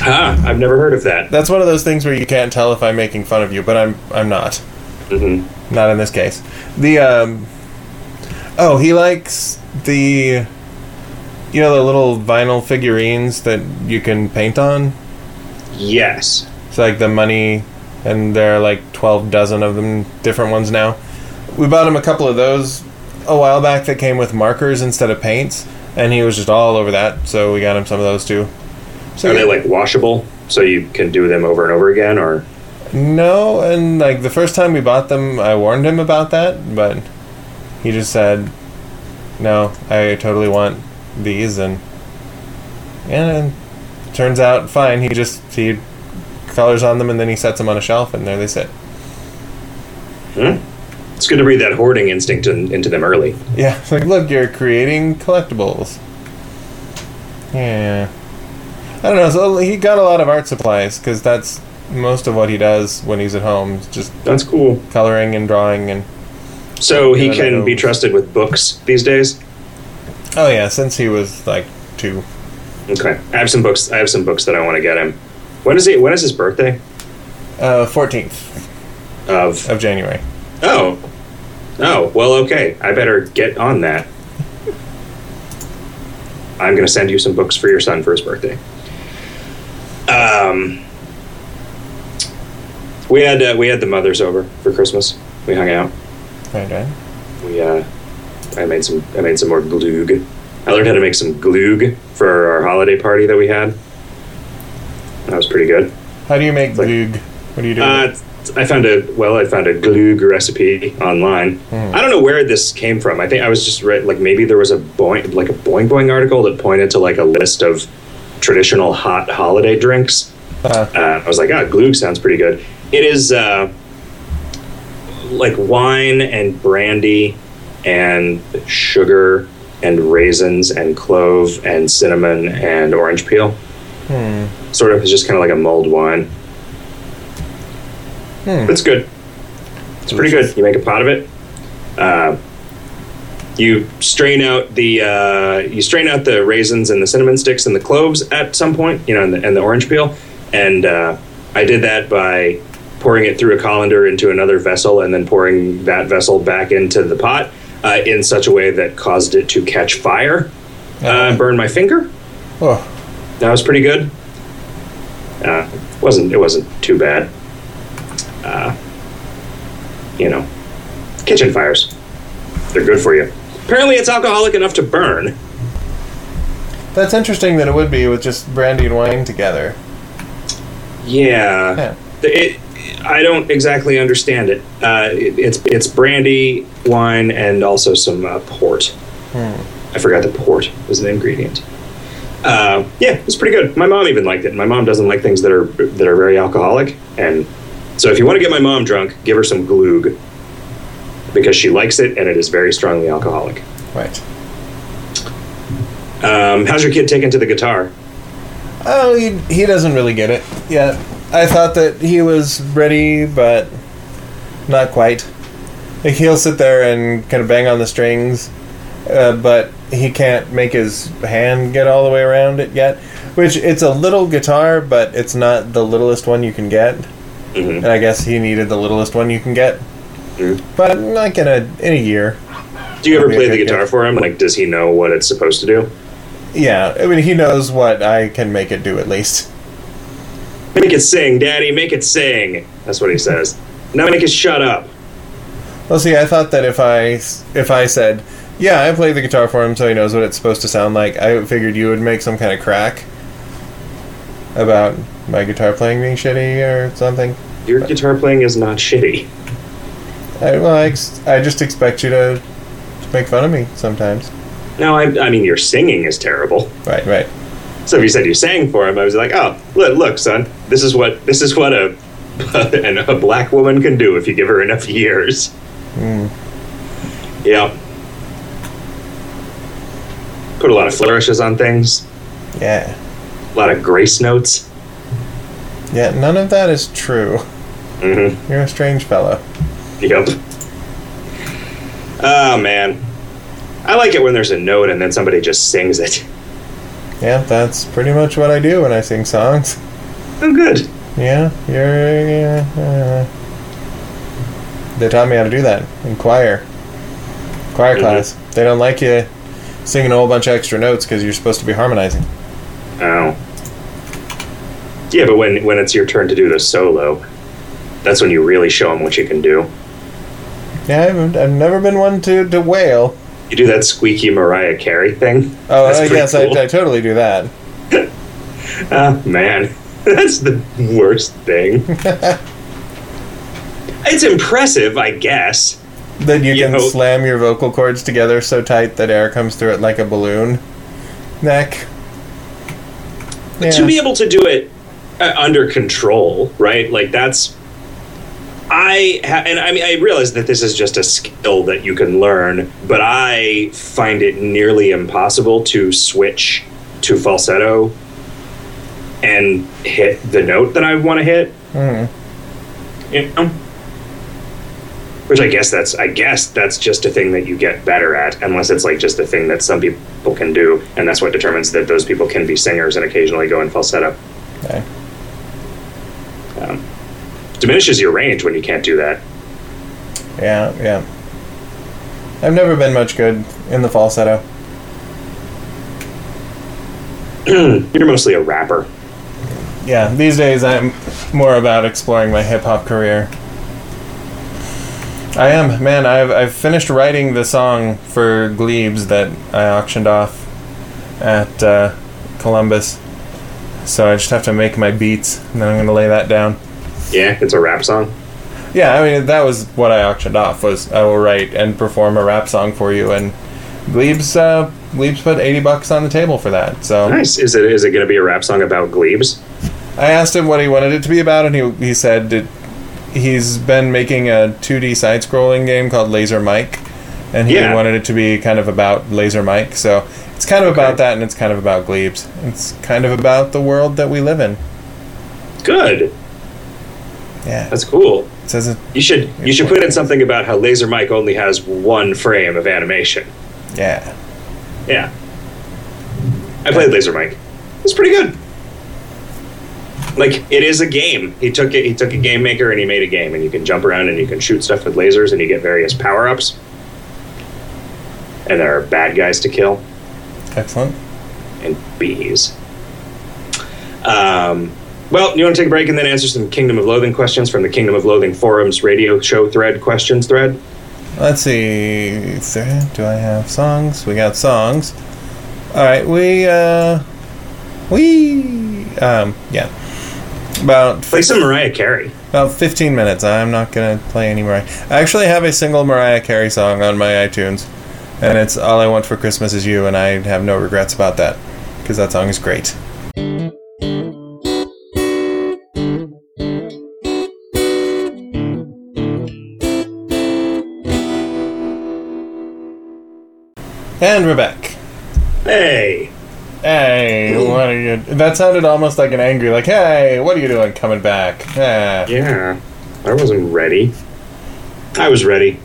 Ah, I've never heard of that. That's one of those things where you can't tell if I'm making fun of you, but I'm I'm not. hmm Not in this case. The um Oh, he likes the you know the little vinyl figurines that you can paint on? Yes. It's like the Munny and there are like 12 dozen of them different ones now. We bought him a couple of those a while back that came with markers instead of paints and he was just all over that, so we got him some of those too. So Are they like washable, so you can do them over and over again, or? No, and like the first time we bought them, I warned him about that, but he just said, "No, I totally want these," and and turns out fine. He just he colors on them and then he sets them on a shelf, and there they sit. Hmm? It's good to breed that hoarding instinct in, into them early. Yeah, it's like look, you're creating collectibles. Yeah, I don't know. So he got a lot of art supplies because that's most of what he does when he's at home. Just That's cool. coloring and drawing and So he can be trusted with books these days. Oh yeah, since he was like two. Okay, I have some books. I have some books that I want to get him. When is he? When is his birthday? Uh, fourteenth Of of January. oh, oh. Well, okay. I better get on that. I'm going to send you some books for your son for his birthday. Um, we had uh, we had the mothers over for Christmas. We hung out. Right. We uh, I made some I made some more glug. I learned how to make some glug for our holiday party that we had. That was pretty good. How do you make Like- glug? What do you do? Uh, I found a well, I found a glug recipe online. Hmm. I don't know where this came from. I think I was just read like maybe there was a boing like a Boing Boing article that pointed to like a list of traditional hot holiday drinks. Uh, Uh, I was like, ah, glug sounds pretty good. It is uh, like wine and brandy and sugar and raisins and clove and cinnamon and orange peel. hmm. Sort of, it's just kind of like a mulled wine. Hmm. It's good. It's pretty good. You make a pot of it. Uh, you strain out the uh, you strain out the raisins and the cinnamon sticks and the cloves at some point, you know, and the, and the orange peel. And uh, I did that by pouring it through a colander into another vessel and then pouring that vessel back into the pot uh, in such a way that caused it to catch fire uh, and burn my finger. Oh, That was pretty good. Uh, wasn't it wasn't too bad. Uh, you know, kitchen fires. They're good for you. Apparently, it's alcoholic enough to burn. that's interesting that it would be with just brandy and wine together. Yeah. Yeah. It, I don't exactly understand it. Uh, it. It's it's brandy, wine, and also some uh, port. Hmm. I forgot the port was an ingredient. Uh, yeah, it's pretty good. My mom even liked it. My mom doesn't like things that are that are very alcoholic, and so if you want to get my mom drunk, give her some glug because she likes it and it is very strongly alcoholic. Right. Um, how's your kid taken to the guitar? Oh, he, he doesn't really get it yet. I thought that he was ready, but not quite. Like he'll sit there and kind of bang on the strings, uh, but he can't make his hand get all the way around it yet. Which it's a little guitar, but it's not the littlest one you can get. Mhm. And I guess he needed the littlest one you can get. Mhm. But like in a in a year, Do you ever play the guitar for him? Like, does he know what it's supposed to do? yeah. I mean, he knows what I can make it do at least. Make it sing, Daddy. Make it sing. That's what he says. Now make it shut up. Well, see, I thought that if I if I said, "Yeah, I play the guitar for him, so he knows what it's supposed to sound like," I figured you would make some kind of crack about my guitar playing being shitty or something. Your guitar playing is not shitty. I, well, I, ex- I just expect you to make fun of me sometimes. No, I, I mean your singing is terrible. Right, right. So if you said you sang for him, I was like, oh, look, look, son, this is what this is what a and a black woman can do if you give her enough years. Mm. Yeah. Put a lot of flourishes on things. Yeah. A lot of grace notes. Yeah, none of that is true. Mm-hmm. You're a strange fellow. Yep. Oh man, I like it when there's a note and then somebody just sings it. Yeah, that's pretty much what I do when I sing songs. Oh, good. Yeah, you're. Yeah, uh, they taught me how to do that in choir. Choir Mhm. class. They don't like you singing a whole bunch of extra notes because you're supposed to be harmonizing. Oh. Yeah, but when when it's your turn to do the solo, that's when you really show them what you can do. Yeah, I've, I've never been one to, to wail. You do that squeaky Mariah Carey thing. Oh, uh, yes, cool. I, I totally do that. Ah, man, that's the worst thing. it's impressive, I guess. Then you You can know- slam your vocal cords together so tight that air comes through it like a balloon. Neck. Yeah. to be able to do it uh, under control, right? Like that's. I ha- and I mean I realize that this is just a skill that you can learn, but I find it nearly impossible to switch to falsetto and hit the note that I want to hit. Mm. You know? Which I guess that's I guess that's just a thing that you get better at, unless it's like just a thing that some people can do, and that's what determines that those people can be singers and occasionally go in falsetto. Okay. Um, diminishes your range when you can't do that. Yeah, yeah. I've never been much good in the falsetto. You're mostly a rapper. Yeah, these days I'm more about exploring my hip hop career. I am, man. I've I've finished writing the song for Glebes that I auctioned off at uh, Columbus. So I just have to make my beats, and then I'm gonna lay that down. Yeah, it's a rap song. Yeah, I mean that was what I auctioned off was I will write and perform a rap song for you, and Glebes uh, Glebes put eighty bucks on the table for that. So Nice. Is it is it going to be a rap song about glebes? I asked him what he wanted it to be about, and he he said that he's been making a 2D side-scrolling game called Laser Mike, and he Yeah. wanted it to be kind of about Laser Mike. So it's kind of about that, and it's kind of about Glebes. It's kind of about the world that we live in. Good. Yeah, That's cool. it says it. You should you should put in something about how Laser Mike only has one frame of animation. Yeah, Yeah. I played Laser Mike. It's pretty good. Like it is a game. He took it. He took a game maker and he made a game, and you can jump around and you can shoot stuff with lasers, and you get various power ups. And there are bad guys to kill excellent. and bees. Um, well, you want to take a break and then answer some Kingdom of Loathing questions from the Kingdom of Loathing forums radio show thread questions thread. Let's see. Do I have songs? We got songs. All right, we uh, we um, yeah. About Play some Mariah Carey. About 15 minutes. I'm not going to play any Mariah. I actually have a single Mariah Carey song on my iTunes, and it's All I Want for Christmas Is You, and I have no regrets about that because that song is great. And we're back. Hey, Hey, what are you? That sounded almost like an angry, like, "Hey, what are you doing coming back?" Ah. yeah, I wasn't ready. I was ready.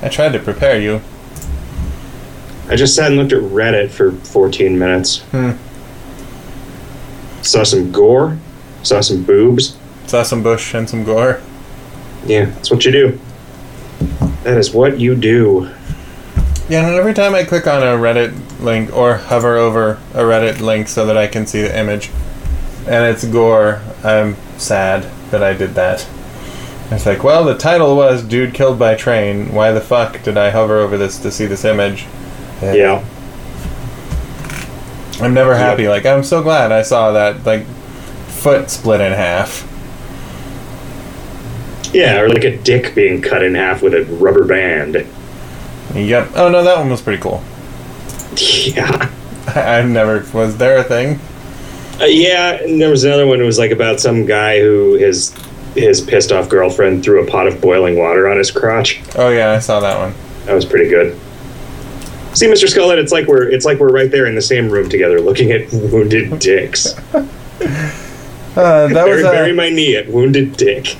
I tried to prepare you. I just sat and looked at Reddit for 14 minutes. Hmm. Saw some gore. Saw some boobs. Saw some bush and some gore. Yeah, that's what you do. That is what you do. Yeah, and every time I click on a Reddit link or hover over a Reddit link so that I can see the image, and it's gore, I'm sad that I did that. It's like, well, the title was "Dude Killed by Train." Why the fuck did I hover over this to see this image? Uh, Yeah. I'm never happy. Like, I'm so glad I saw that like foot split in half. Yeah, or like a dick being cut in half with a rubber band. Yep. Oh no, that one was pretty cool. Yeah. I, I've never was there a thing. Uh, yeah, and there was another one It was like about some guy who his his pissed off girlfriend threw a pot of boiling water on his crotch. Oh yeah, I saw that one. That was pretty good. See, Mr. Skullhead, it's like we're it's like we're right there in the same room together, looking at wounded dicks. Uh, that bury, was uh, bury my knee at wounded dick.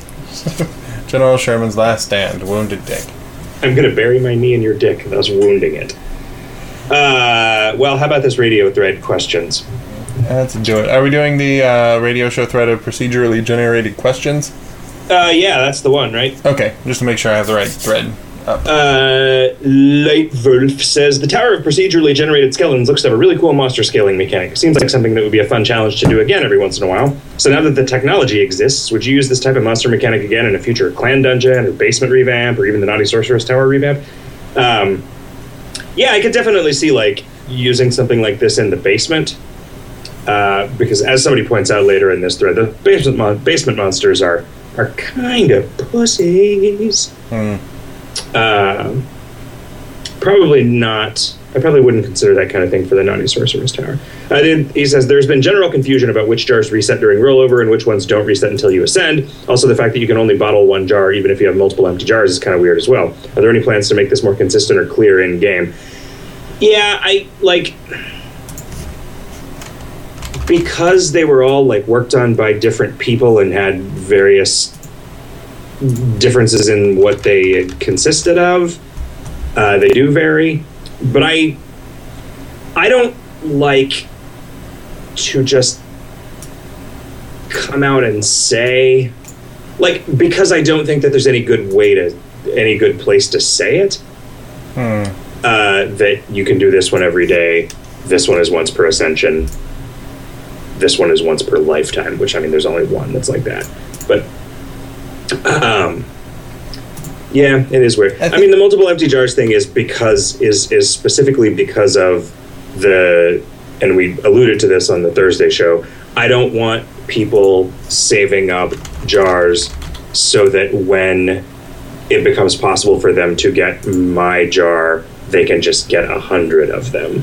General Sherman's last stand. Wounded Dick. I'm gonna bury my knee in your dick, thus wounding it. Uh, well, how about this radio thread questions? Let's do it. Are we doing the uh, radio show thread of procedurally generated questions? Uh, yeah, that's the one, right? Okay, just to make sure I have the right thread up. Uh, Light Wolf says the Tower of Procedurally Generated Skeletons looks to have a really cool monster scaling mechanic. It seems like something that would be a fun challenge to do again every once in a while. So now that the technology exists, would you use this type of monster mechanic again in a future clan dungeon or basement revamp or even the Naughty Sorceress Tower revamp? Um, yeah, I could definitely see like using something like this in the basement. Uh, because as somebody points out later in this thread, the basement mon- basement monsters are are kind of pussies. Hmm. Um, probably not. I probably wouldn't consider that kind of thing for the Naughty Sorcerer's Tower. Uh, then he says there's been general confusion about which jars reset during rollover and which ones don't reset until you ascend. Also, the fact that you can only bottle one jar even if you have multiple empty jars is kind of weird as well. Are there any plans to make this more consistent or clear in game? Yeah, I like because they were all like worked on by different people and had various differences in what they consisted of. Uh, they do vary, but I I don't like to just come out and say like because I don't think that there's any good way to any good place to say it Hmm. uh, that you can do this one every day. This one is once per ascension. This one is once per lifetime, which I mean, there's only one that's like that. But, um, yeah, it is weird. I I, mean, the multiple empty jars thing is because is is specifically because of the, and we alluded to this on the Thursday show. I don't want people saving up jars so that when it becomes possible for them to get my jar, they can just get a hundred of them.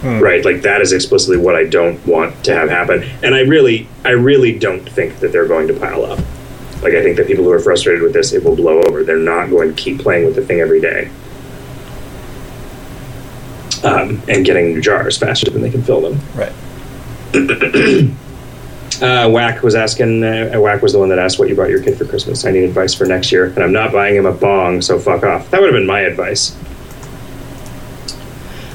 Hmm. Right, like that is explicitly what I don't want to have happen, and I really, I really don't think that they're going to pile up. Like I think that people who are frustrated with this, it will blow over. They're not going to keep playing with the thing every day, um, and getting new jars faster than they can fill them. Right. Uh, Whack was asking. Uh, Whack was the one that asked what you bought your kid for Christmas. I need advice for next year, and I'm not buying him a bong, so fuck off. That would have been my advice.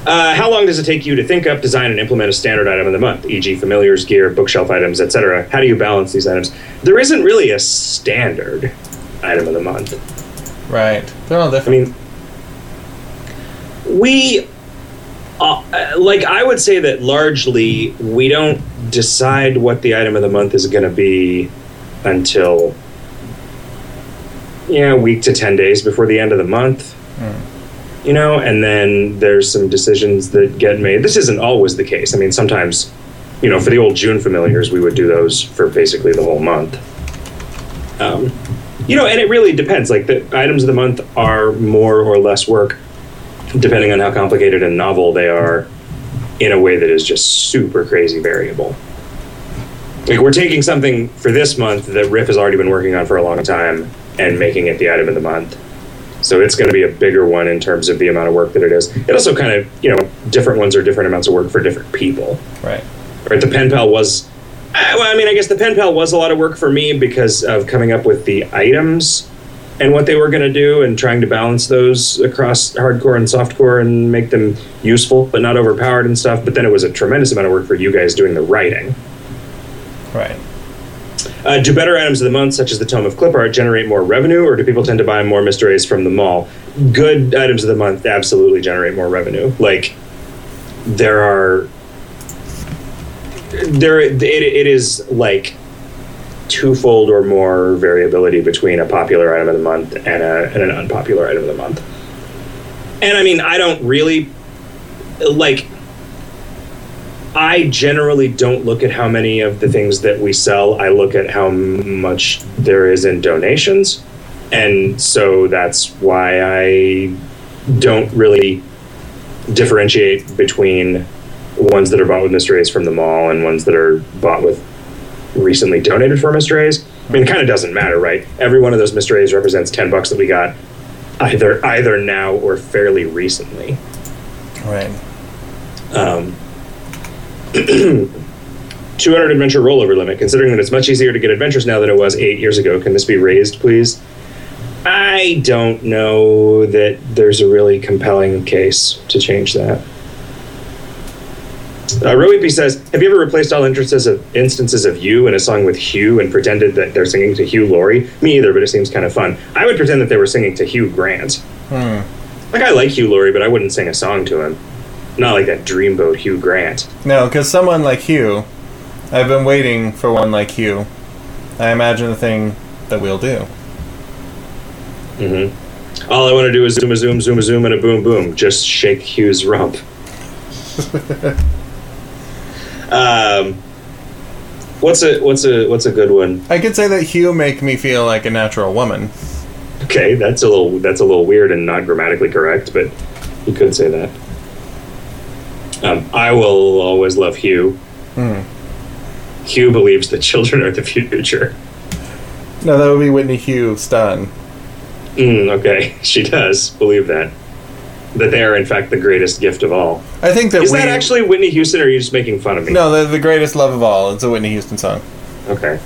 Uh, how long does it take you to think up, design, and implement a standard item of the month, e.g., familiars, gear, bookshelf items, etc.? How do you balance these items? There isn't really a standard item of the month. Right. They're all different. I mean, we uh, uh, like I would say that largely we don't decide what the item of the month is going to be until yeah, a week to 10 days before the end of the month. You know, and then there's some decisions that get made. This isn't always the case. I mean, sometimes, you know, for the old June familiars, we would do those for basically the whole month. Um, you know, and it really depends. Like the items of the month are more or less work, depending on how complicated and novel they are, in a way that is just super crazy variable. Like we're taking something for this month that Riff has already been working on for a long time and making it the item of the month. So it's going to be a bigger one in terms of the amount of work that it is. It also kind of, you know, different ones are different amounts of work for different people Right. right? The pen pal was, well, I mean, I guess the pen pal was a lot of work for me because of coming up with the items and what they were going to do and trying to balance those across hardcore and softcore and make them useful but not overpowered and stuff. But then it was a tremendous amount of work for you guys doing the writing. Right. Uh, do better items of the month, such as the Tome of Clip Art, generate more revenue, or do people tend to buy more mysteries from the mall? Good items of the month absolutely generate more revenue. Like, there are. There, it, it is like twofold or more variability between a popular item of the month and, a, and an unpopular item of the month. And I mean, I don't really like. I generally don't look at how many of the things that we sell. I look at how much there is in donations. And so that's why I don't really differentiate between ones that are bought with Mr. A's from the mall and ones that are bought with recently donated for Mr. A's. I mean, it kind of doesn't matter, right? Every one of those Mr. A's represents ten bucks that we got either either now or fairly recently. Right. Um, 200 adventure rollover limit. Considering that it's much easier to get adventures now than it was eight years ago, can this be raised, please? I don't know that there's a really compelling case to change that. Uh, Roepe says, "Have you ever replaced all instances of instances of you in a song with Hugh and pretended that they're singing to Hugh Laurie? Me either, but it seems kind of fun. I would pretend that they were singing to Hugh Grant. Hmm. Like I like Hugh Laurie, but I wouldn't sing a song to him. Not like that dreamboat Hugh Grant. No, because someone like Hugh, I've been waiting for one like Hugh. I imagine the thing that we'll do. Mm-hmm. All I want to do is zoom a zoom, zoom a zoom, and a boom boom. Just shake Hugh's rump. um, what's a what's a what's a good one? I could say that Hugh make me feel like a natural woman. Okay, that's a little that's a little weird and not grammatically correct, but you could say that. Um, I will always love Hugh. Hmm. Hugh believes that children are the future. No, that would be Whitney Houston. Mm, okay, she does believe that. That they are, in fact, the greatest gift of all. I think that Is we. that actually Whitney Houston, or are you just making fun of me? No, the, the greatest love of all. It's a Whitney Houston song. Okay.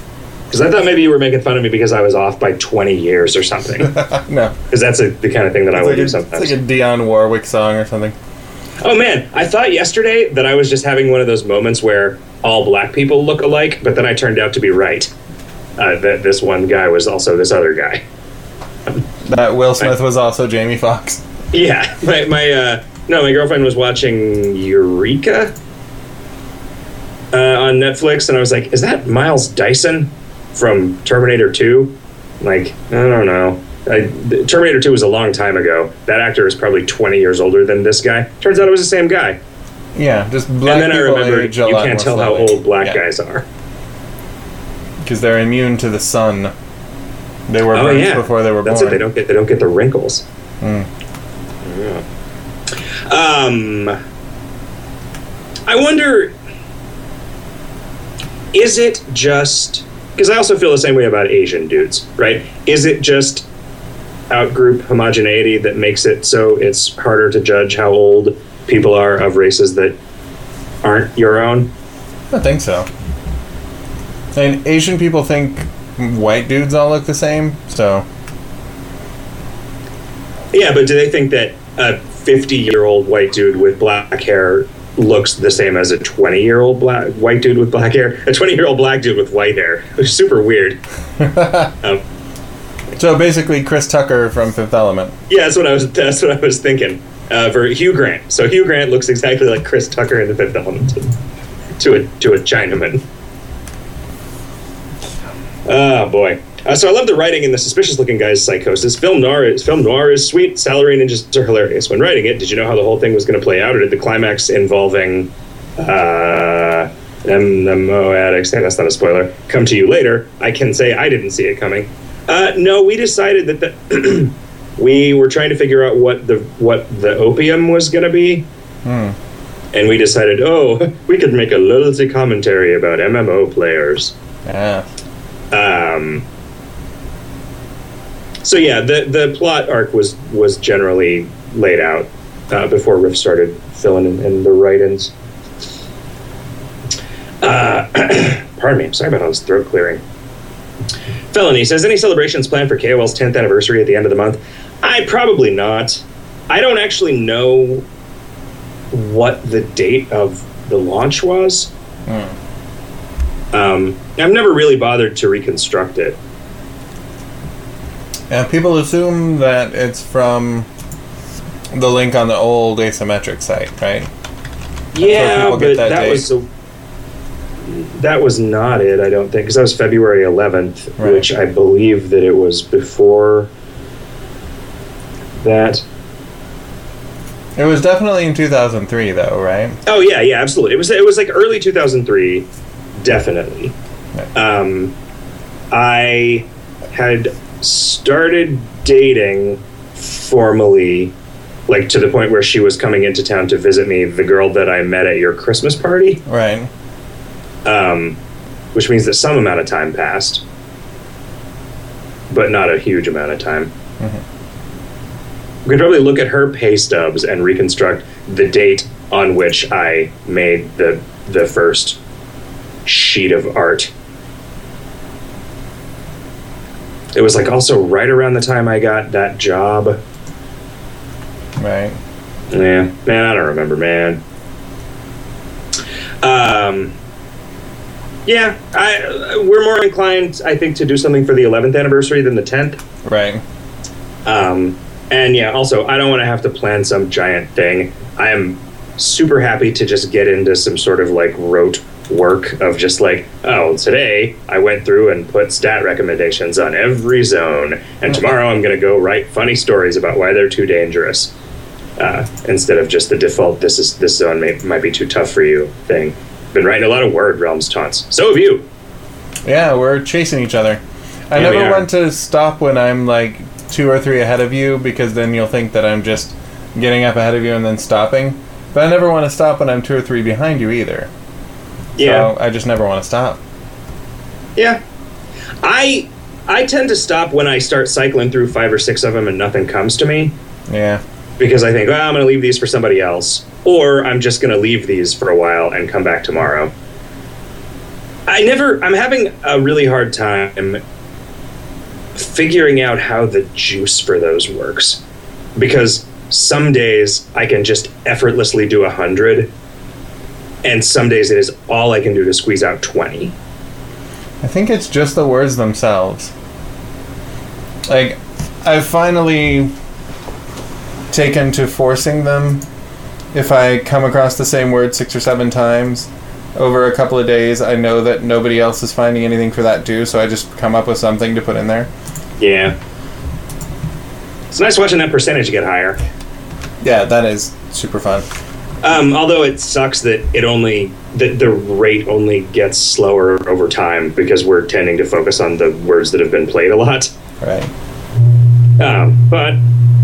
Because I thought maybe you were making fun of me because I was off by 20 years or something. no. Because that's a, the kind of thing that I would like, do a, it's like a Dionne Warwick song or something. Oh man, I thought yesterday that I was just having one of those moments where all black people look alike, but then I turned out to be right. Uh, that this one guy was also this other guy. That Will Smith was also Jamie Foxx. Yeah, my my uh, no, my girlfriend was watching Eureka uh, on Netflix, and I was like, "Is that Miles Dyson from Terminator 2? Like, I don't know. I, Terminator 2 was a long time ago. That actor is probably 20 years older than this guy. Turns out it was the same guy. Yeah, just black and then I age you can't tell how old black Yeah, guys are. because they're immune to the sun. They were Oh yeah, before they were That's born. it. They don't get they don't get the wrinkles. Mm. Yeah. Um, I wonder, is it just because I also feel the same way about Asian dudes, right? Is it just outgroup homogeneity that makes it so it's harder to judge how old people are of races that aren't your own? I think so. And Asian people think white dudes all look the same, so Yeah, but do they think that a 50 year old white dude with black hair looks the same as a 20 year old black white dude with black hair? A 20 year old black dude with white hair, is super weird. um, so basically Chris Tucker from Fifth Element. yeah, that's what I was. That's what I was thinking. Uh, for Hugh Grant, so Hugh Grant looks exactly like Chris Tucker in The Fifth Element to a to a Chinaman. Oh boy. Uh, so I love the writing in the suspicious-looking guy's psychosis. Film noir is film noir is sweet. Salary ninjas are hilarious. When writing it, did you know how the whole thing was going to play out, or did the climax involving uh, MMO addicts? Hey, that's not a spoiler. Come to you later. I can say I didn't see it coming. Uh, no, we decided that the we were trying to figure out what the what the opium was going to be, Hmm. and we decided, oh, we could make a loyalty commentary about MMO players. Yeah. Um, so yeah, the the plot arc was was generally laid out uh, before Riff started filling in, in the write-ins. Uh, pardon me, I'm sorry about all this throat clearing. Felony says any celebrations planned for KOL's 10th anniversary at the end of the month? I probably not. I don't actually know what the date of the launch was. Hmm. Um, I've never really bothered to reconstruct it. And people assume that it's from the link on the old asymmetric site, right? Yeah, but that that, was the, that was not it. I don't think because that was February 11th, Right. which I believe that it was before that. It was definitely in 2003, though, right? Oh yeah, yeah, absolutely. It was it was like early 2003, definitely. Right. Um, I had started dating formally like to the point where she was coming into town to visit me, the girl that I met at your Christmas party, Right. Um, which means that some amount of time passed, but not a huge amount of time. We could probably look at her pay stubs and reconstruct the date on which I made the the first sheet of art. It was like also right around the time I got that job. Right. Yeah, man, I don't remember, man. Um, yeah, I we're more inclined, I think, to do something for the 11th anniversary than the 10th. Right. Um, and yeah, also, I don't want to have to plan some giant thing. I am super happy to just get into some sort of like rote work of just like, oh, today I went through and put stat recommendations on every zone, and tomorrow I'm going to go write funny stories about why they're too dangerous. Uh, instead of just the default, this is this zone may, might be too tough for you thing. Been writing a lot of word realms taunts. So have you. Yeah, we're chasing each other. I Yeah, never want to stop when I'm like two or three ahead of you because then you'll think that I'm just getting up ahead of you and then stopping. But I never want to stop when I'm two or three behind you either. Yeah. So I just never want to stop. Yeah. I I tend to stop when I start cycling through five or six of them and nothing comes to me Yeah. Because I think, well, I'm going to leave these for somebody else, or I'm just going to leave these for a while and come back tomorrow. I never. I'm having a really hard time figuring out how the juice for those works because some days I can just effortlessly do a hundred, and some days it is all I can do to squeeze out twenty. I think it's just the words themselves. Like, I've finally taken to forcing them. If I come across the same word six or seven times over a couple of days, I know that nobody else is finding anything for that too, so I just come up with something to put in there. Yeah. It's nice watching that percentage get higher. Yeah, that is super fun. Um, although it sucks that it only that the rate only gets slower over time because we're tending to focus on the words that have been played a lot. Right. Um, but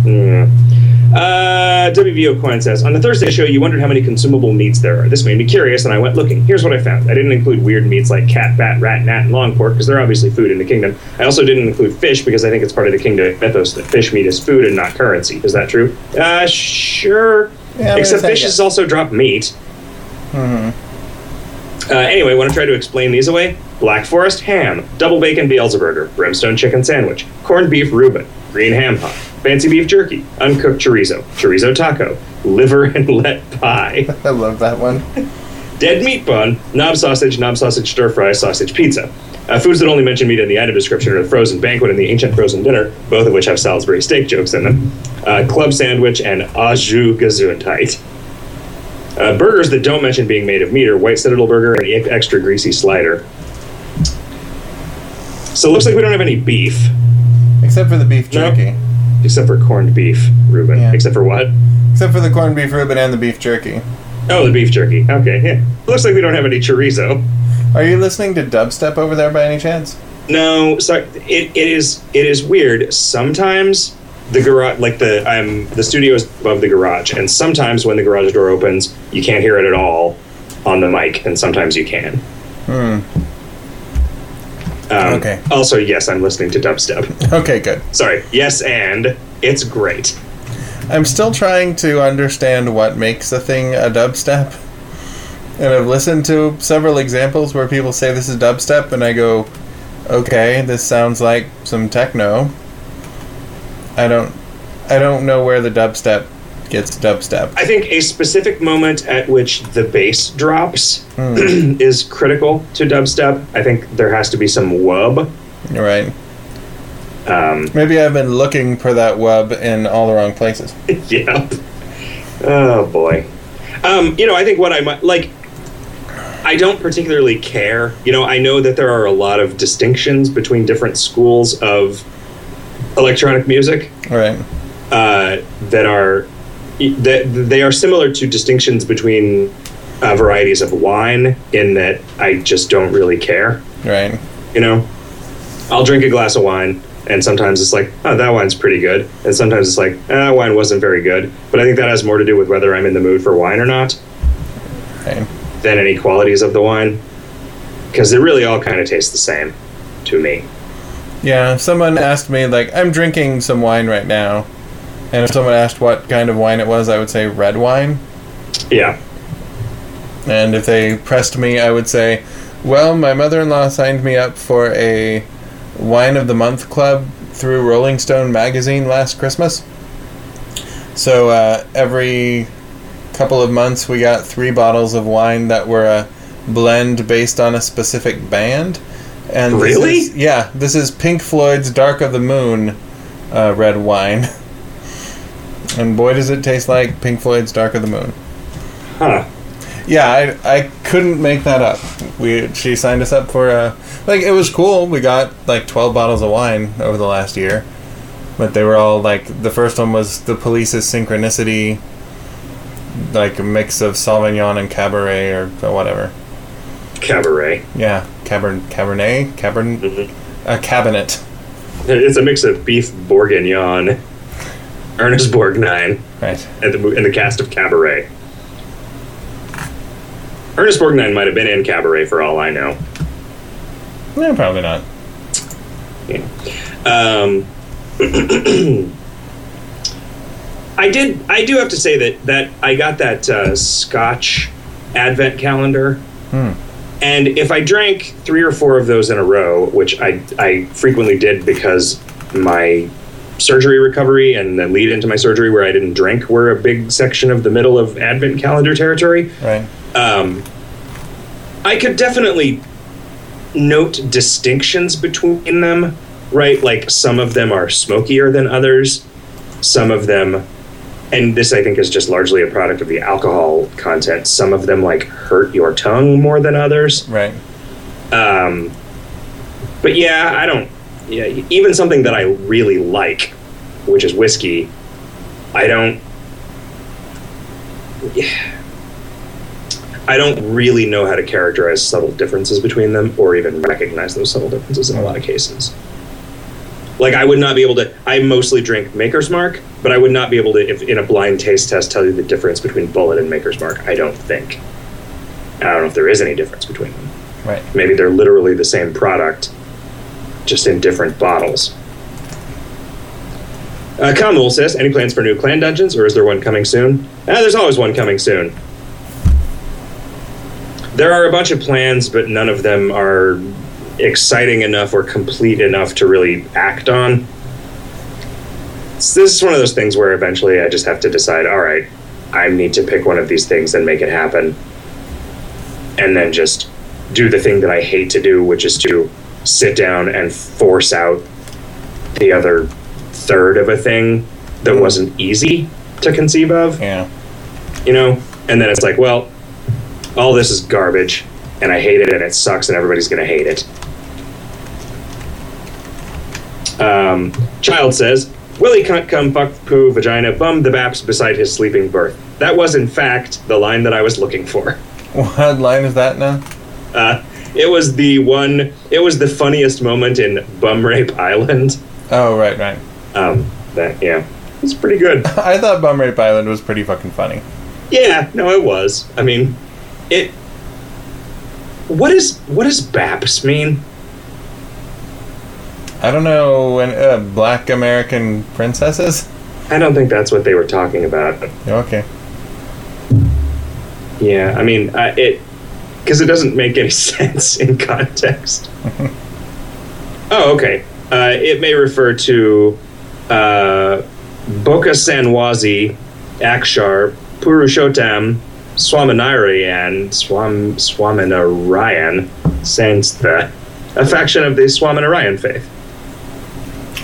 mm. Uh, WVO Coin says on the Thursday show you wondered how many consumable meats there are. This made me curious, and I went looking. Here's what I found. I didn't include weird meats like cat, bat, rat, gnat, and long pork because they're obviously food in the kingdom. I also didn't include fish because I think it's part of the kingdom mythos that fish meat is food and not currency. Is that true? Uh, sure. Yeah, Except fishes yes. also drop meat. Uh, anyway, want to try to explain these away? Black Forest ham, double bacon Beelzeburger, brimstone chicken sandwich, corned beef Reuben, green ham hock, fancy beef jerky, uncooked chorizo, chorizo taco, liver and let pie, I love that one. dead meat bun, knob sausage, knob sausage stir fry, sausage pizza. Uh, foods that only mention meat in the item description are the frozen banquet and the ancient frozen dinner, both of which have Salisbury steak jokes in them. Uh, club sandwich and au jus gesundheit. Uh, burgers that don't mention being made of meat are white citadel burger and extra greasy slider. So it looks like we don't have any beef, Except for the beef jerky. Except for corned beef, Reuben. Yeah. Except for what? Except for the corned beef Reuben and the beef jerky. Oh, the beef jerky. Okay, yeah. Looks like we don't have any chorizo. Are you listening to dubstep over there by any chance? No, so it, it is it is weird. Sometimes the garage, like the um, the studio is above the garage, and sometimes when the garage door opens, you can't hear it at all on the mic, and sometimes you can. Hmm. Um, Okay. Also, yes, I'm listening to dubstep. Okay, good. Sorry. Yes, and it's great. I'm still trying to understand what makes a thing a dubstep. And I've listened to several examples where people say this is dubstep, and I go, okay, this sounds like some techno. I don't, I don't know where the dubstep gets dubstep. I think a specific moment at which the bass drops Hmm. is critical to dubstep. I think there has to be some wub. Right. Um, Maybe I've been looking for that wub in all the wrong places. yep. Oh boy. Um, you know, I think what I might like. I don't particularly care. You know, I know that there are a lot of distinctions between different schools of electronic music All right. uh, that are that they are similar to distinctions between uh, varieties of wine. In that, I just don't really care. Right. You know, I'll drink a glass of wine. And sometimes it's like, oh, that wine's pretty good. And sometimes it's like, eh, that wine wasn't very good. But I think that has more to do with whether I'm in the mood for wine or not Right. than any qualities of the wine. Because they really all kind of taste the same to me. Yeah, someone asked me, like, I'm drinking some wine right now, and if someone asked what kind of wine it was, I would say red wine. Yeah. And if they pressed me, I would say, well, my mother in law signed me up for a Wine of the Month club through Rolling Stone magazine last Christmas. So uh, every couple of months, we got three bottles of wine that were a blend based on a specific band. And Really? is- yeah, this is Pink Floyd's Dark of the Moon uh, red wine. And boy, does it taste like Pink Floyd's Dark of the Moon. Huh. Yeah, I, I couldn't make that up. We she signed us up for a like it was cool. We got like twelve bottles of wine over the last year, but they were all like the first one was the Police's Synchronicity, like a mix of Sauvignon and Cabaret or whatever. Cabaret. Yeah, Cabern Cabernet Cabern Mhm. a cabinet. It's a mix of beef bourguignon, Ernest Borgnine, Right. and the, and the cast of Cabaret. Ernest Borgnine might have been in Cabaret for all I know. Yeah, probably not. Yeah. Um, I did. I do have to say that that I got that uh, Scotch Advent calendar, Hmm. and if I drank three or four of those in a row, which I I frequently did because my surgery recovery and the lead into my surgery where I didn't drink were a big section of the middle of Advent calendar territory Right. um, I could definitely note distinctions between them, right? Like some of them are smokier than others, some of them, and this I think is just largely a product of the alcohol content. Some of them like hurt your tongue more than others. Right. Um, but yeah, I don't. Yeah, even something that I really like, which is whiskey, I don't. Yeah, I don't really know how to characterize subtle differences between them, or even recognize those subtle differences in a lot of cases. Like I would not be able to. I mostly drink Maker's Mark, but I would not be able to, if in a blind taste test, tell you the difference between Bulleit and Maker's Mark. I don't think. I don't know if there is any difference between them. Right. Maybe they're literally the same product, just in different bottles. Uh, Kamul says, any plans for new clan dungeons, or is there one coming soon? Ah, there's always one coming soon. There are a bunch of plans, but none of them are exciting enough or complete enough to really act on. So this is one of those things where eventually I just have to decide, all right, I need to pick one of these things and make it happen. And then just do the thing that I hate to do, which is to sit down and force out the other third of a thing that wasn't easy to conceive of, Yeah. you know? And then it's like, well, all this is garbage, and I hate it, and it sucks, and everybody's gonna hate it. Um, Child says, Willie cunt come fuck poo vagina bum the baps beside his sleeping berth. That was in fact the line that I was looking for. What line is that now? Uh, it was the one. It was the funniest moment in Bum Rape Island. Oh, right, right. Um, that yeah, it's pretty good. I thought Bum Rape Island was pretty fucking funny. Yeah, no, it was. I mean, it. What is what does BAPS mean? I don't know when uh, black American princesses. I don't think that's what they were talking about. Okay. Yeah, I mean, uh, it because it doesn't make any sense in context. oh, okay. Uh, it may refer to uh, Bochasanwasi, Akshar, Purushottam, Swaminarayan, Swam Swaminarayan, Sanstha, a faction of the Swaminarayan faith.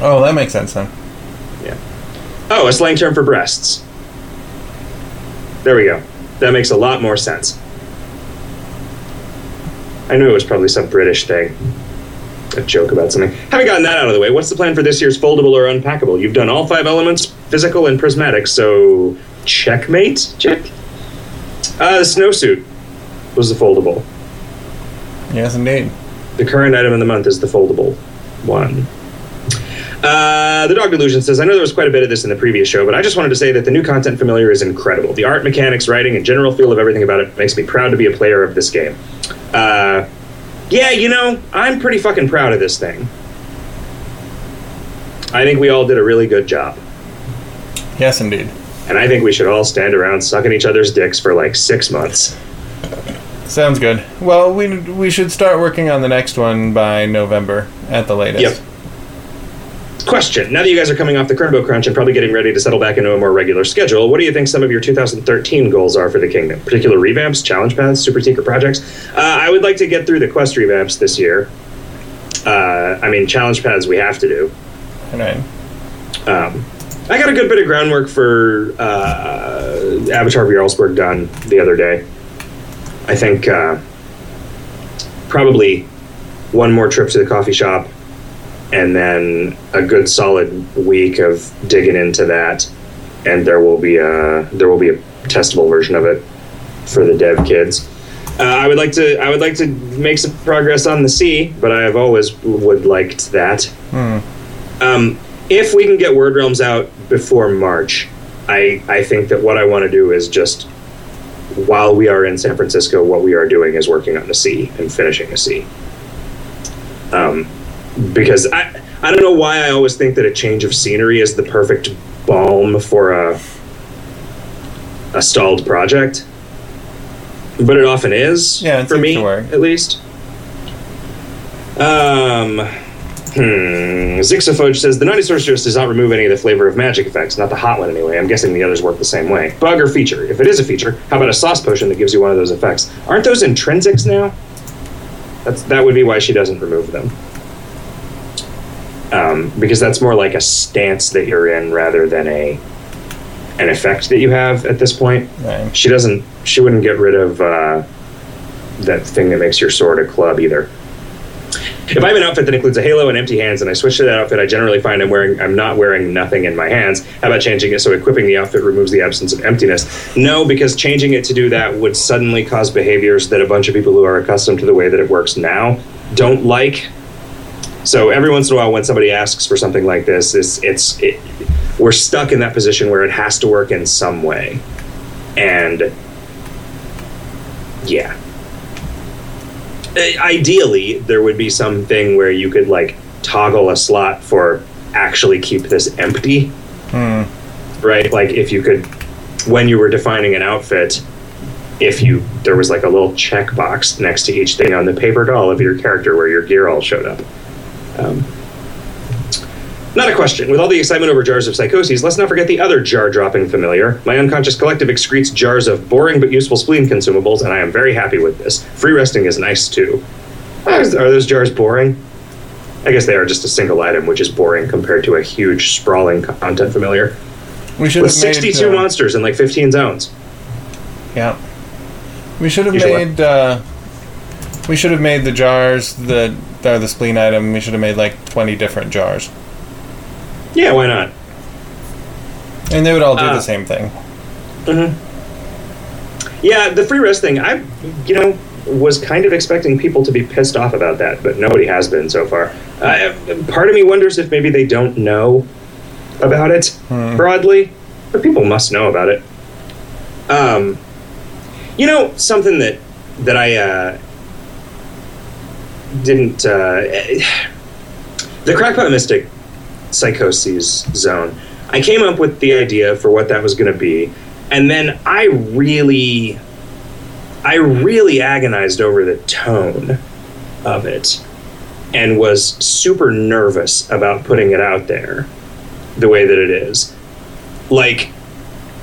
Oh, that makes sense then. Yeah. Oh, a slang term for breasts. There we go. That makes a lot more sense. I knew it was probably some British thing. A joke about something. Having gotten that out of the way, what's the plan for this year's foldable or unpackable? You've done all five elements, physical and prismatic, so checkmate? Check. Uh, the snowsuit was the foldable. Yes, indeed. The current item of the month is the foldable one. Uh, the Dog Delusion says, I know there was quite a bit of this in the previous show, but I just wanted to say that the new content familiar is incredible. The art, mechanics, writing, and general feel of everything about it makes me proud to be a player of this game. Uh, yeah, you know, I'm pretty fucking proud of this thing. I think we all did a really good job. Yes, indeed. And I think we should all stand around sucking each other's dicks for like six months. Sounds good. Well, we we should start working on the next one by November at the latest. Yep. Question. Now that you guys are coming off the Crimbo Crunch and probably getting ready to settle back into a more regular schedule, what do you think some of your 2013 goals are for the kingdom? Particular revamps, challenge paths, super secret projects? Uh, I would like to get through the quest revamps this year. Uh, I mean, challenge paths we have to do. All right. Um, I got a good bit of groundwork for uh, Avatar of Jarlsberg done the other day. I think uh, probably one more trip to the coffee shop and then a good solid week of digging into that and there will be a there will be a testable version of it for the dev kids. Uh, i would like to i would like to make some progress on the sea but i have always would liked that. Hmm. um, if we can get word realms out before march i i think that what i want to do is just while we are in san francisco what we are doing is working on the sea and finishing the sea um, because I I don't know why I always think that a change of scenery is the perfect balm for a a stalled project, but it often is Yeah, for me at least. Um. Hmm. Says the Naughty Sorceress does not remove any of the flavor of magic effects, not the hot one anyway. I'm guessing the others work the same way. Bug or feature? If it is a feature, how about a sauce potion that gives you one of those effects? Aren't those intrinsics now? That's that would be why she doesn't remove them. Um, because that's more like a stance that you're in rather than a an effect that you have at this point. Right. She doesn't. She wouldn't get rid of uh, that thing that makes your sword a club either. If I have an outfit that includes a halo and empty hands, and I switch to that outfit, I generally find I'm wearing I'm not wearing nothing in my hands. How about changing it so equipping the outfit removes the absence of emptiness? No, because changing it to do that would suddenly cause behaviors that a bunch of people who are accustomed to the way that it works now don't like. So every once in a while, when somebody asks for something like this, it's it's it, we're stuck in that position where it has to work in some way, and yeah. Ideally, there would be something where you could like toggle a slot for actually keep this empty, Hmm. right? Like if you could, when you were defining an outfit, if you there was like a little checkbox next to each thing on the paper doll of your character where your gear all showed up. Um, not a question. With all the excitement over jars of psychoses, let's not forget the other jar dropping familiar. My unconscious collective excretes jars of boring but useful spleen consumables, and I am very happy with this. Free resting is nice too. Are those jars boring? I guess they are just a single item, which is boring compared to a huge, sprawling content familiar. We should With have made 62 uh, monsters and like 15 zones. Yeah. We should have what? made. Uh, we should have made the jars that are the spleen item. We should have made like twenty different jars, Yeah, why not? and they would all do Ah. the same thing. Yeah, the free rest thing, I, you know, was kind of expecting people to be pissed off about that, but nobody has been so far. Uh, part of me wonders if maybe they don't know about it Hmm. broadly, but people must know about it. Um, you know, something that that I uh, didn't. Uh, the Crackpot Mystic Psychoses zone. I came up with the idea for what that was going to be, and then I really, I really agonized over the tone of it, and was super nervous about putting it out there, the way that it is. Like,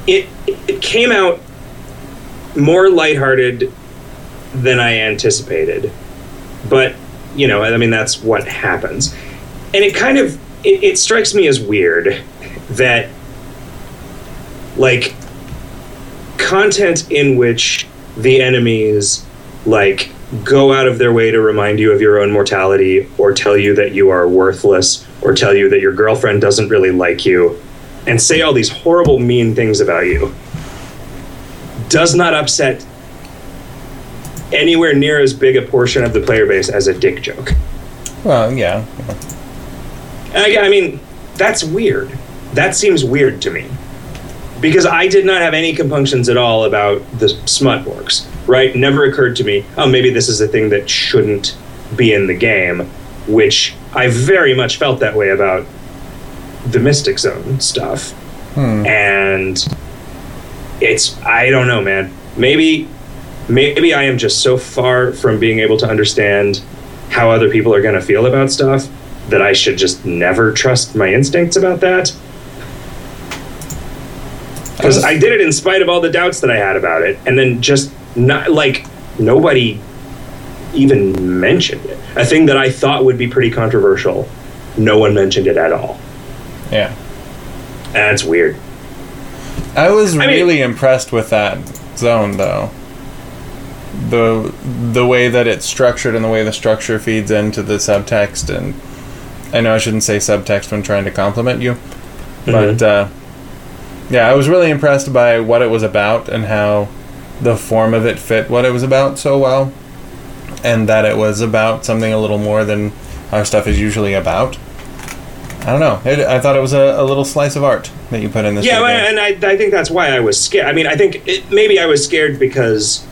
it it came out more lighthearted than I anticipated, but you know, I mean, that's what happens, and it kind of it, it strikes me as weird that like content in which the enemies like go out of their way to remind you of your own mortality or tell you that you are worthless or tell you that your girlfriend doesn't really like you and say all these horrible mean things about you does not upset anywhere near as big a portion of the player base as a dick joke Well, yeah. I, I mean, that's weird. That seems weird to me. Because I did not have any compunctions at all about the smut orcs, right? Never occurred to me, oh, maybe this is a thing that shouldn't be in the game, which I very much felt that way about the Mystic Zone stuff. Hmm. And it's, I don't know, man. Maybe, maybe I am just so far from being able to understand how other people are going to feel about stuff that I should just never trust my instincts about that. Because I did it in spite of all the doubts that I had about it, and then just not like nobody even mentioned it. A thing that I thought would be pretty controversial, no one mentioned it at all. Yeah. That's weird. I was I mean- really impressed with that zone though. The the way that it's structured and the way the structure feeds into the subtext and I know I shouldn't say subtext when trying to compliment you. But uh, yeah, I was really impressed by what it was about and how the form of it fit what it was about so well. And that it was about something a little more than our stuff is usually about. I don't know. It, I thought it was a, a little slice of art that you put in this. Yeah, well, and I, I think that's why I was scared. I mean, I think it, maybe I was scared because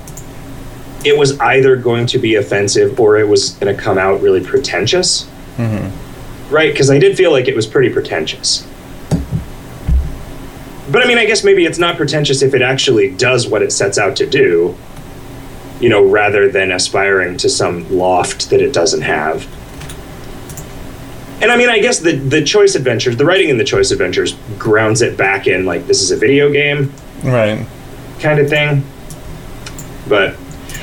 it was either going to be offensive or it was going to come out really pretentious. Mm-hmm. Right? Because I did feel like it was pretty pretentious. But I mean, I guess maybe it's not pretentious if it actually does what it sets out to do, you know, rather than aspiring to some loft that it doesn't have. And I mean, I guess the the choice adventures, the writing in the choice adventures grounds it back in like this is a video game Right. kind of thing. But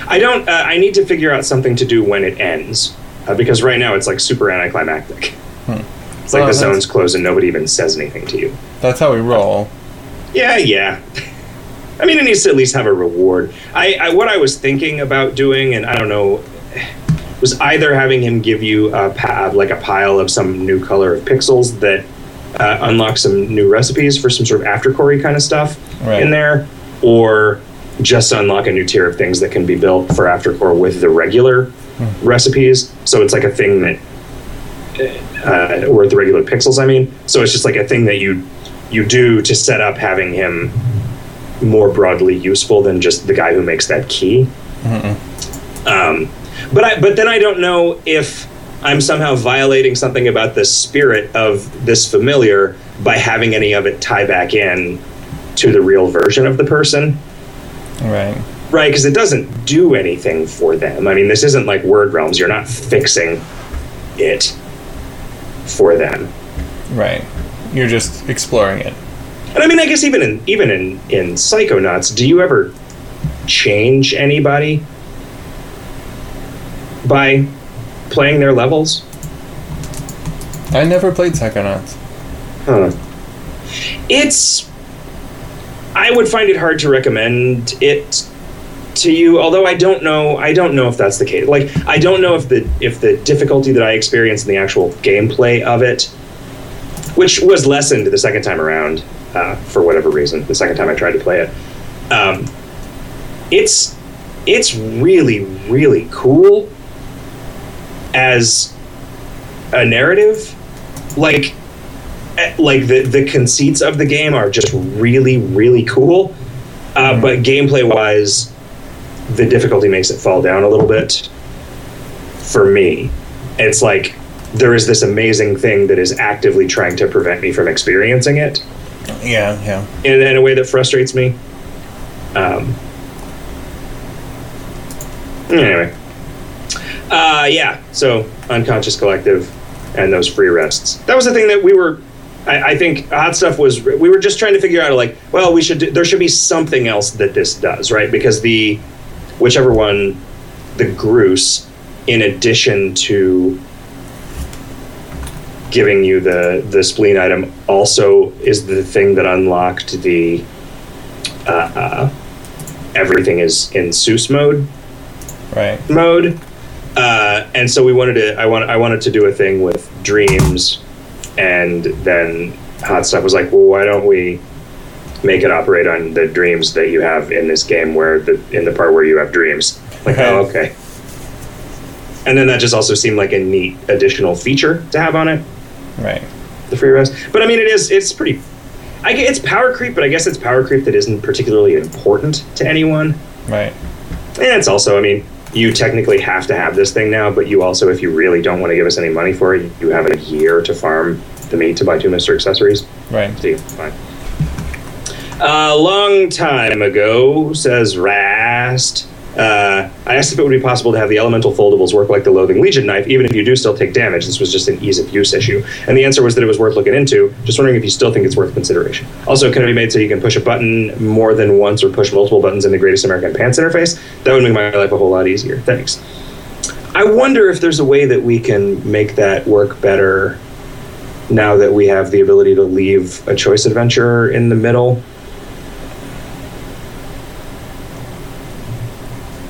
I don't. Uh, I need to figure out something to do when it ends uh, because right now it's like super anticlimactic. It's like Well, the zone's closed and nobody even says anything to you. That's how we roll. Yeah, yeah. I mean, it needs to at least have a reward. I, I what I was thinking about doing, and I don't know, was either having him give you a pa- like a pile of some new color of pixels that uh, unlock some new recipes for some sort of aftercore kind of stuff Right. in there, or just to unlock a new tier of things that can be built for aftercore with the regular recipes. So it's like a thing that, uh, or the regular pixels. I mean, so it's just like a thing that you you do to set up having him more broadly useful than just the guy who makes that key. Um, but I, but then I don't know if I'm somehow violating something about the spirit of this familiar by having any of it tie back in to the real version of the person, Right. right? Because it doesn't do anything for them. I mean, this isn't like Word Realms. You're not fixing it for them. Right. You're just exploring it. And I mean, I guess even in even in in Psychonauts, do you ever change anybody by playing their levels? I never played Psychonauts. Huh. It's. I would find it hard to recommend it to you, although I don't know. I don't know if that's the case. Like, I don't know if the if the difficulty that I experienced in the actual gameplay of it, which was lessened the second time around, uh, for whatever reason, the second time I tried to play it, um, it's it's really really cool as a narrative, like like the the conceits of the game are just really really cool. Uh, but gameplay wise the difficulty makes it fall down a little bit for me. It's like there is this amazing thing that is actively trying to prevent me from experiencing it. Yeah, yeah. in, in a way that frustrates me. Um, anyway. Uh, yeah so unconscious collective and those free rests. That was the thing that we were I, I think hot stuff was we were just trying to figure out like well we should do, there should be something else that this does right because the whichever one the Groose in addition to giving you the the spleen item also is the thing that unlocked the uh, uh, everything is in Seuss mode Right. mode. Uh, and so we wanted to I want I wanted to do a thing with dreams and then hot stuff was like well why don't we make it operate on the dreams that you have in this game where the in the part where you have dreams like oh okay and then that just also seemed like a neat additional feature to have on it Right. the free rest But I mean, it is it's pretty. I get it's power creep, but I guess it's power creep that isn't particularly important to anyone. Right. And it's also, I mean, you technically have to have this thing now, but you also, if you really don't want to give us any money for it, you have a year to farm the meat to buy two Mister accessories. Right. See, fine. A long time ago, says Rast. Uh, I asked if it would be possible to have the elemental foldables work like the Loathing Legion knife, even if you do still take damage. This was just an ease of use issue. And the answer was that it was worth looking into. Just wondering if you still think it's worth consideration. Also, can it be made so you can push a button more than once or push multiple buttons in the Greatest American Pants interface? That would make my life a whole lot easier. Thanks. I wonder if there's a way that we can make that work better now that we have the ability to leave a choice adventure in the middle.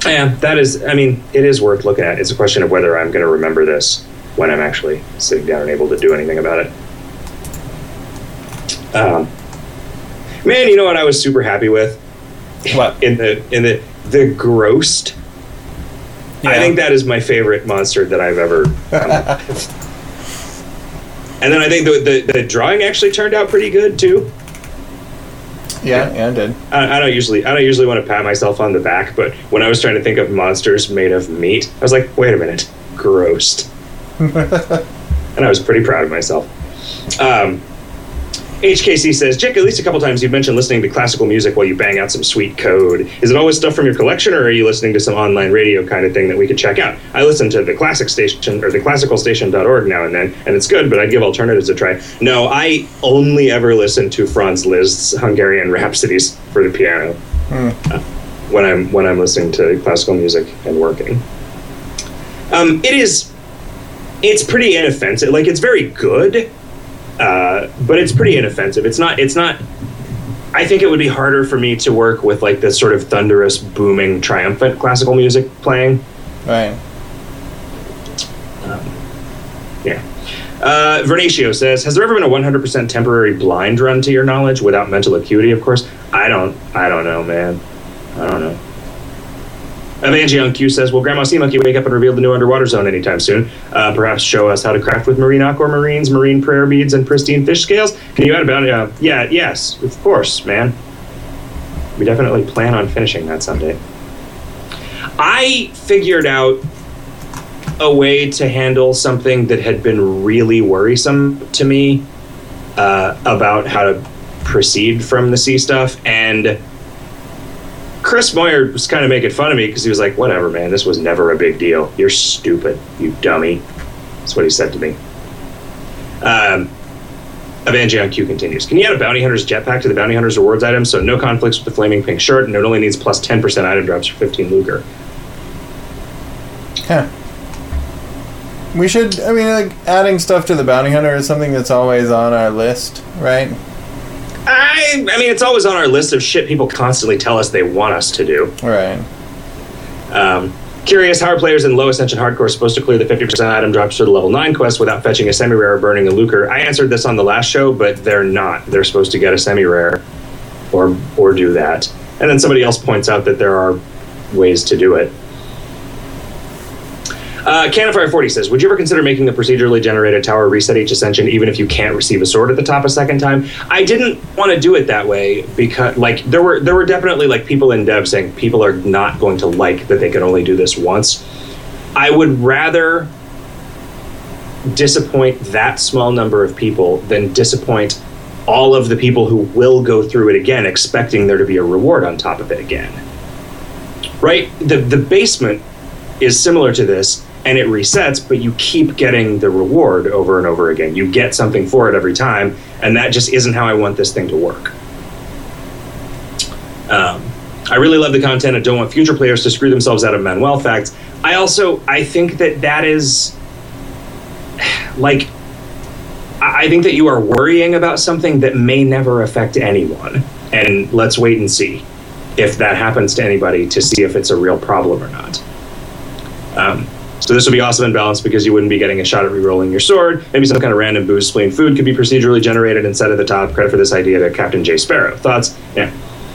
Yeah, that is. I mean, it is worth looking at. It's a question of whether I'm going to remember this when I'm actually sitting down and able to do anything about it. Um, man, you know what I was super happy with What? in the in the the grossed. I think that is my favorite monster that I've ever. and then I think the, the the drawing actually turned out pretty good too. Yeah, yeah, I did. I, I don't usually I don't usually want to pat myself on the back, but when I was trying to think of monsters made of meat, I was like, wait a minute, grossed. and I was pretty proud of myself. Um, HKC says, Jake, at least a couple times you've mentioned listening to classical music while you bang out some sweet code. Is it always stuff from your collection, or are you listening to some online radio kind of thing that we could check out? I listen to the classic station or the classicalstation.org now and then, and it's good, but I'd give alternatives a try. No, I only ever listen to Franz Liszt's Hungarian Rhapsodies for the piano uh, when I'm when I'm listening to classical music and working. Um, it is, it's pretty inoffensive. Like it's very good, uh, but it's pretty inoffensive. It's not. It's not. I think it would be harder for me to work with like this sort of thunderous, booming, triumphant classical music playing. Right. Yeah. Uh, Vernatio says, "Has there ever been a 100% temporary blind run to your knowledge without mental acuity? Of course, I don't. I don't know, man. I don't know." Evangeon Q says, "Will Grandma Sea Monkee wake up and reveal the new underwater zone anytime soon? Uh, perhaps show us how to craft with marine aquamarines, marine prayer beads, and pristine fish scales. Can you add about it? Uh, yeah, yes, of course, man. We definitely plan on finishing that someday. I figured out a way to handle something that had been really worrisome to me uh, about how to proceed from the sea stuff. And Chris Moyer was kind of making fun of me because he was like, whatever, man, this was never a big deal. You're stupid, you dummy. That's what he said to me. Um, Evangeon Q continues. Can you add a bounty hunter's jetpack to the bounty hunter's rewards item so no conflicts with the flaming pink shirt and it only needs plus 10% item drops for 15 lucre? Huh. We should. I mean, like adding stuff to the bounty hunter is something that's always on our list, right? I, I mean, it's always on our list of shit people constantly tell us they want us to do. Right. Um, curious, how are players in low ascension hardcore supposed to clear the 50% item drops for the level 9 quest without fetching a semi rare or burning a lucre? I answered this on the last show, but they're not. They're supposed to get a semi rare or, or do that. And then somebody else points out that there are ways to do it. Uh, Canifire 40 says, Would you ever consider making the procedurally generated tower reset each ascension even if you can't receive a sword at the top a second time? I didn't want to do it that way because like there were there were definitely like people in dev saying people are not going to like that they can only do this once. I would rather disappoint that small number of people than disappoint all of the people who will go through it again expecting there to be a reward on top of it again. Right? The the basement is similar to this and it resets, but you keep getting the reward over and over again. You get something for it every time, and that just isn't how I want this thing to work. Um, I really love the content. I don't want future players to screw themselves out of Manuel facts. I also I think that that is like I think that you are worrying about something that may never affect anyone, and let's wait and see if that happens to anybody to see if it's a real problem or not. Um, so this would be awesome and balanced because you wouldn't be getting a shot at re-rolling your sword. Maybe some kind of random boost spleen food could be procedurally generated and set at the top. Credit for this idea to Captain J. Sparrow. Thoughts? Yeah.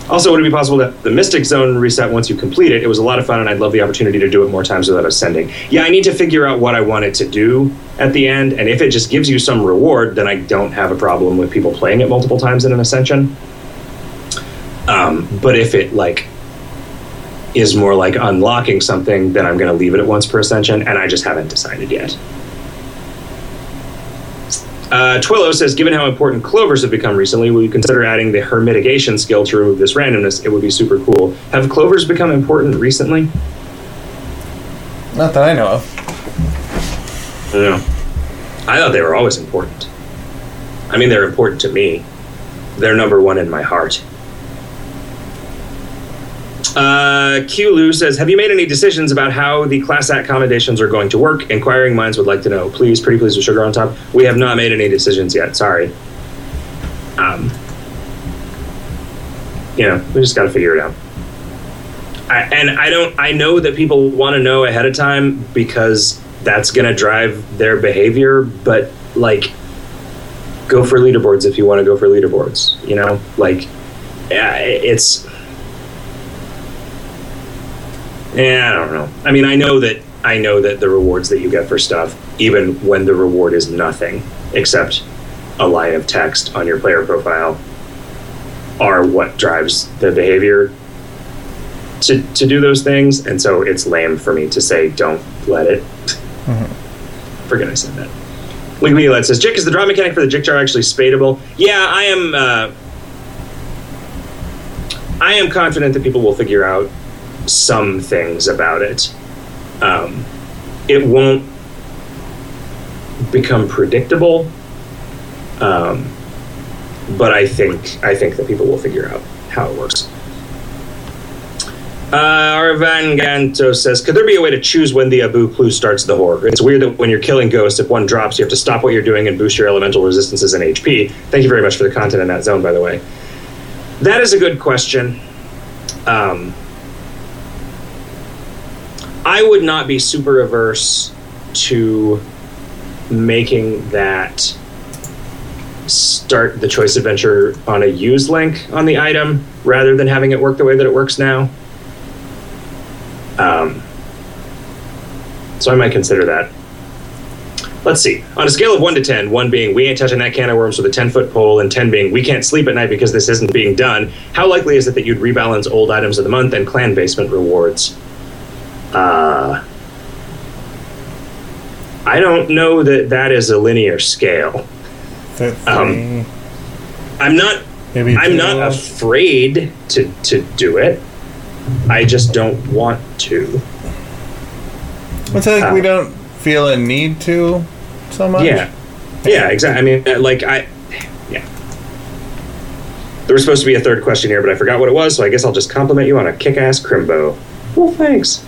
Also, would it be possible that the Mystic Zone reset once you complete it? It was a lot of fun, and I'd love the opportunity to do it more times without ascending. Yeah, I need to figure out what I want it to do at the end, and if it just gives you some reward, then I don't have a problem with people playing it multiple times in an ascension. Um, but if it like is more like unlocking something, then I'm going to leave it at once per ascension, and I just haven't decided yet. Uh, Twillo says, given how important clovers have become recently, will you consider adding the her mitigation skill to remove this randomness? It would be super cool. Have clovers become important recently? Not that I know of. I know. I thought they were always important. I mean, they're important to me. They're number one in my heart. Uh, Q Lu says, Have you made any decisions about how the class act accommodations are going to work? Inquiring minds would like to know. Please, pretty please with sugar on top. We have not made any decisions yet. Sorry. Um, you know, we just got to figure it out. I, and I don't. I know that people want to know ahead of time because that's going to drive their behavior. But like, go for leaderboards if you want to go for leaderboards. You know, like, yeah, it's yeah, I don't know. I mean, I know that I know that the rewards that you get for stuff, even when the reward is nothing except a line of text on your player profile, are what drives the behavior to, to do those things. And so it's lame for me to say, don't let it. Mm-hmm. Forget I said that. Link Me Let says, Jick, is the draw mechanic for the Jick jar actually spadable? Yeah, I am. Uh, I am confident that people will figure out some things about it. Um, it won't become predictable, um, but I think I think that people will figure out how it works. Uh, Arvan Ganto says, could there be a way to choose when the Abu Plu starts the horde? It's weird that when you're killing ghosts, if one drops, you have to stop what you're doing and boost your elemental resistances and HP. Thank you very much for the content in that zone, by the way. That is a good question. Um, I would not be super averse to making that start the choice adventure on a use link on the item rather than having it work the way that it works now. Um, so I might consider that. Let's see. On a scale of 1 to 10, 1 being we ain't touching that can of worms with a 10 foot pole, and 10 being we can't sleep at night because this isn't being done, how likely is it that you'd rebalance old items of the month and clan basement rewards? Uh, I don't know that that is a linear scale. Um, I'm not. Maybe I'm not afraid to to do it. I just don't want to. It's like uh, we don't feel a need to so much. Yeah, yeah, exactly. I mean, uh, like I, yeah. There was supposed to be a third question here, but I forgot what it was, so I guess I'll just compliment you on a kick-ass crimbo. Well, thanks.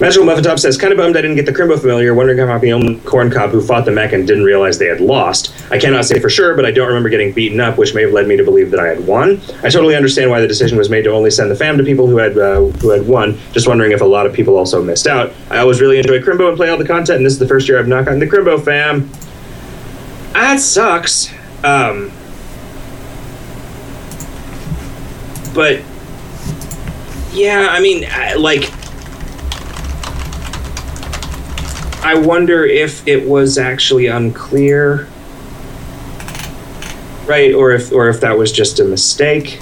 Magical Muffin Top says, kind of bummed I didn't get the Crimbo familiar, wondering how the only corn cob who fought the mech and didn't realize they had lost. I cannot say for sure, but I don't remember getting beaten up, which may have led me to believe that I had won. I totally understand why the decision was made to only send the fam to people who had uh, who had won. Just wondering if a lot of people also missed out. I always really enjoy Crimbo and play all the content, and this is the first year I've not gotten the Crimbo fam. That sucks. Um, but yeah, I mean, like I wonder if it was actually unclear, right? Or if or if that was just a mistake.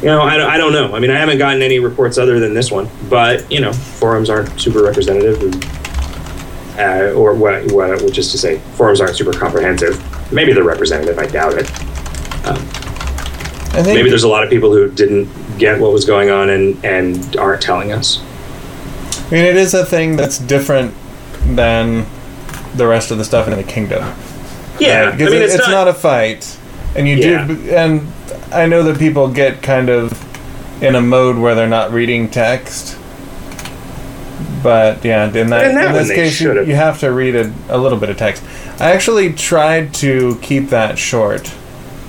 You know, I, I don't know. I mean, I haven't gotten any reports other than this one, but you know, forums aren't super representative, and, uh, or what? What? Which is to say, forums aren't super comprehensive. Maybe they're representative. I doubt it. Um, I think maybe there's a lot of people who didn't get what was going on and and aren't telling us. I mean, it is a thing that's different than the rest of the stuff in the kingdom. Yeah, right? I mean, it's, it's not, not, a fight, and you yeah. do. And I know that people get kind of in a mode where they're not reading text. But yeah, in that, in, that in this case, you, you, have to read a, a little bit of text. I actually tried to keep that short,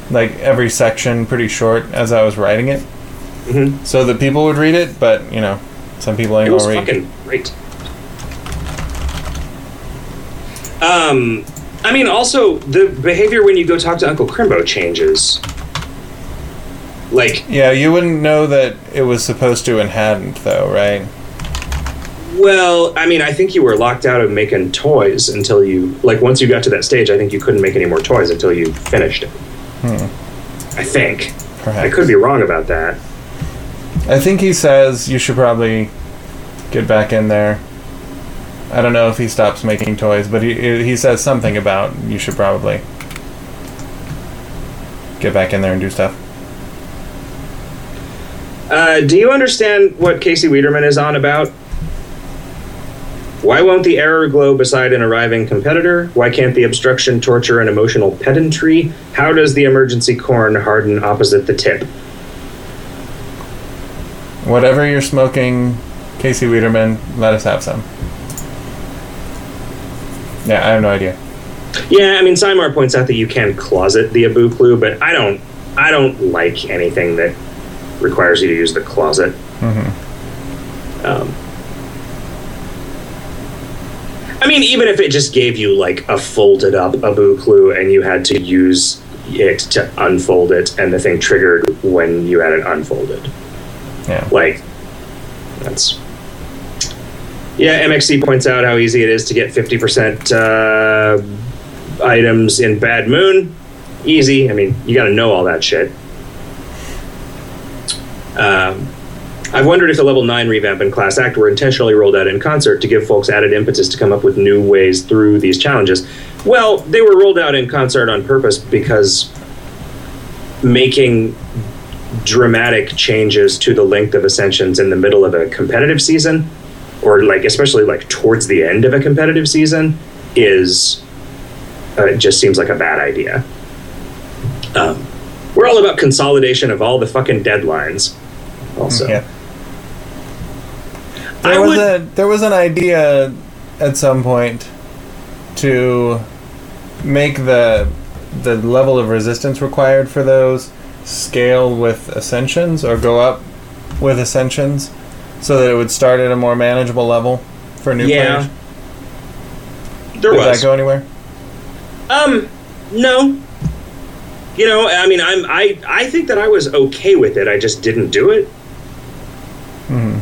like every section pretty short as I was writing it, mm-hmm. so that people would read it. But you know, some people ain't it was gonna. Fucking great. Um, I mean, also the behavior when you go talk to Uncle Crimbo changes. Like, Yeah, you wouldn't know that it was supposed to and hadn't, though, right? well, I mean, I think you were locked out of making toys until you, like, once you got to that stage, I think you couldn't make any more toys until you finished it. I think. Perhaps. I could be wrong about that. I think he says you should probably get back in there. I don't know if he stops making toys, but he he says something about you should probably get back in there and do stuff. Uh, do you understand what Casey Wiederman is on about? Why won't the error glow beside an arriving competitor? Why can't the obstruction torture and emotional pedantry? How does the emergency corn harden opposite the tip? Whatever you're smoking, Casey Wiederman, let us have some. Yeah, I have no idea. Yeah, I mean, Simar points out that you can closet the A-Boo clue, but I don't. I don't like anything that requires you to use the closet. Um, I mean, even if it just gave you like a folded up A-Boo clue and you had to use it to unfold it, and the thing triggered when you had it unfolded, Yeah. like that's. Yeah, MXC points out how easy it is to get 50% uh, items in Bad Moon. Easy. I mean, you got to know all that shit. Um, I've wondered if the level 9 revamp and Class Act were intentionally rolled out in concert to give folks added impetus to come up with new ways through these challenges. Well, they were rolled out in concert on purpose because making dramatic changes to the length of ascensions in the middle of a competitive season or like especially like towards the end of a competitive season is uh, it just seems like a bad idea um, we're all about consolidation of all the fucking deadlines also Yeah. I was would- a there was an idea at some point to make the the level of resistance required for those scale with ascensions or go up with ascensions so that it would start at a more manageable level for new Yeah. players. there Did was that go anywhere? Um, no. You know, I mean, I'm I I think that I was okay with it. I just didn't do it. Hmm.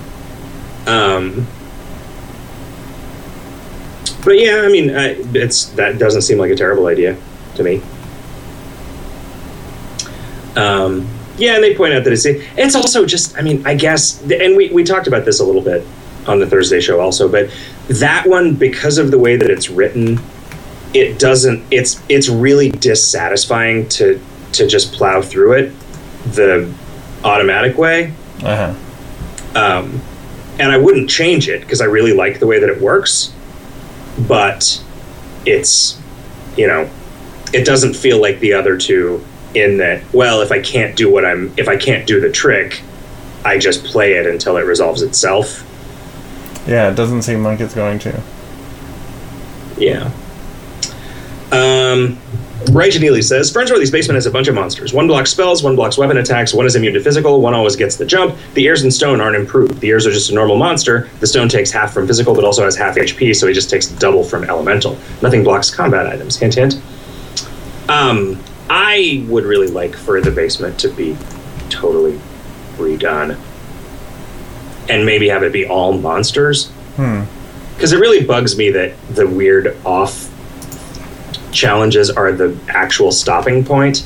Um. But yeah, I mean, I, it's that doesn't seem like a terrible idea to me. Um, yeah, and they point out that it's it's also just, I mean, I guess, and we we talked about this a little bit on the Thursday show also, but that one because of the way that it's written, it doesn't it's it's really dissatisfying to to just plow through it the automatic way Uh huh. um, and i wouldn't change it because i really like the way that it works but it's you know it doesn't feel like the other two in that well if i can't do what i'm if i can't do the trick i just play it until it resolves itself Yeah, it doesn't seem like it's going to. Yeah. Um, Ray Janili says Fernswarthy's basement has a bunch of monsters. One blocks spells, one blocks weapon attacks, one is immune to physical, one always gets the jump. The ears and stone aren't improved. The ears are just a normal monster. The stone takes half from physical, but also has half HP, so he just takes double from elemental. Nothing blocks combat items. Hint, hint. Um, I would really like for the basement to be totally redone, and maybe have it be all monsters Hmm. because it really bugs me that the weird off challenges are the actual stopping point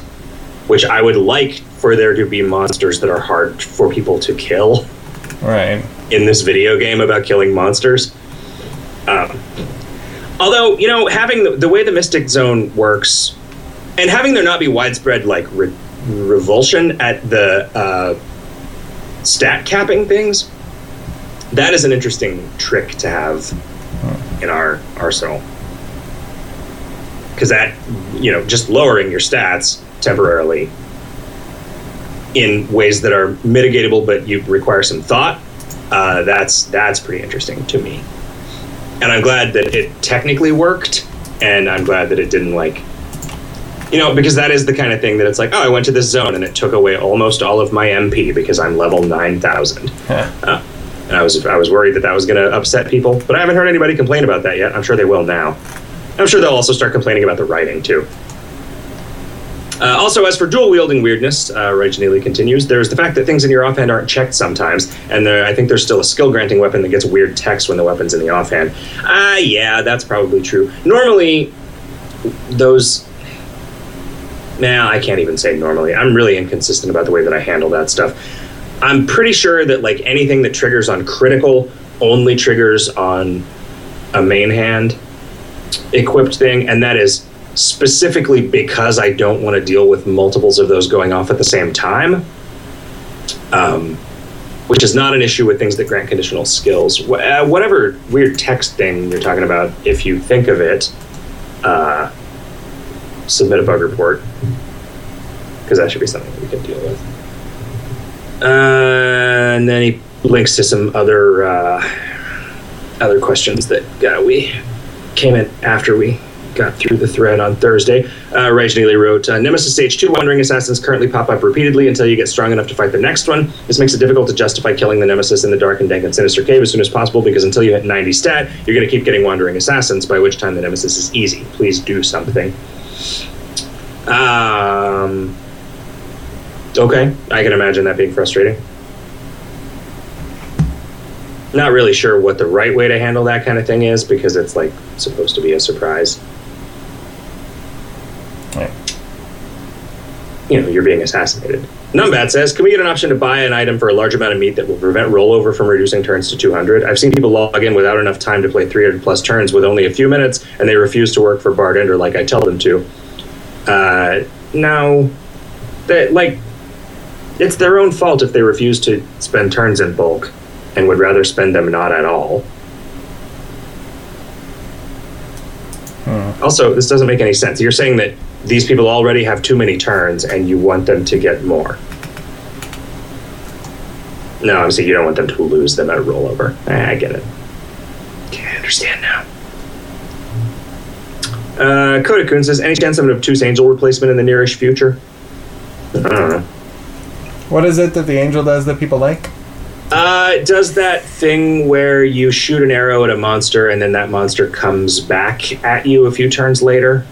which i would like for there to be monsters that are hard for people to kill Right. in this video game about killing monsters um, although you know having the, the way the mystic zone works and having there not be widespread like re- revulsion at the uh, stat capping things that is an interesting trick to have in our arsenal. Because that you know just lowering your stats temporarily in ways that are mitigatable but you require some thought uh, that's that's pretty interesting to me. And i'm glad that it technically worked and i'm glad that it didn't like you know because that is the kind of thing that it's like oh i went to this zone and it took away almost all of my mp because i'm level 9000 Huh. uh, and I was I was worried that that was going to upset people, but I haven't heard anybody complain about that yet. I'm sure they will now. I'm sure they'll also start complaining about the writing too. Uh, also, as for dual wielding weirdness, uh, Reg Neely continues, there's the fact that things in your offhand aren't checked sometimes, and there, I think there's still a skill granting weapon that gets weird text when the weapon's in the offhand. Ah, yeah, that's probably true. Normally, those. Nah, I can't even say normally. I'm really inconsistent about the way that I handle that stuff. I'm pretty sure that like anything that triggers on critical only triggers on a main hand equipped thing, and that is specifically because I don't want to deal with multiples of those going off at the same time. Um, which is not an issue with things that grant conditional skills. Wh- uh, whatever weird text thing you're talking about, if you think of it, uh, submit a bug report because that should be something we can deal with. Uh, and then he links to some other uh, other questions that uh, we came in after we got through the thread on Thursday. Uh, Rage Neely wrote, uh, Nemesis Stage 2 Wandering Assassins currently pop up repeatedly until you get strong enough to fight the next one. This makes it difficult to justify killing the Nemesis in the dark and dank and sinister cave as soon as possible because until you hit 90 stat, you're going to keep getting Wandering Assassins, by which time the Nemesis is easy. Please do something. Um, okay, I can imagine that being frustrating. Not really sure what the right way to handle that kind of thing is because it's like supposed to be a surprise. Right. You know, you're being assassinated. Numbat says, "Can we get an option to buy an item for a large amount of meat that will prevent rollover from reducing turns to 200?" I've seen people log in without enough time to play 300 plus turns with only a few minutes, and they refuse to work for Bard Ender like I tell them to. Uh, no, that like it's their own fault if they refuse to spend turns in bulk and would rather spend them not at all. Also, this doesn't make any sense. You're saying that these people already have too many turns and you want them to get more. No, I'm saying you don't want them to lose them at a rollover. I get it. Okay, I understand now. Uh, Kodakun says, any chance of an obtuse angel replacement in the nearish future? I don't know. What is it that the angel does that people like? Uh, it does that thing where you shoot an arrow at a monster and then that monster comes back at you a few turns later.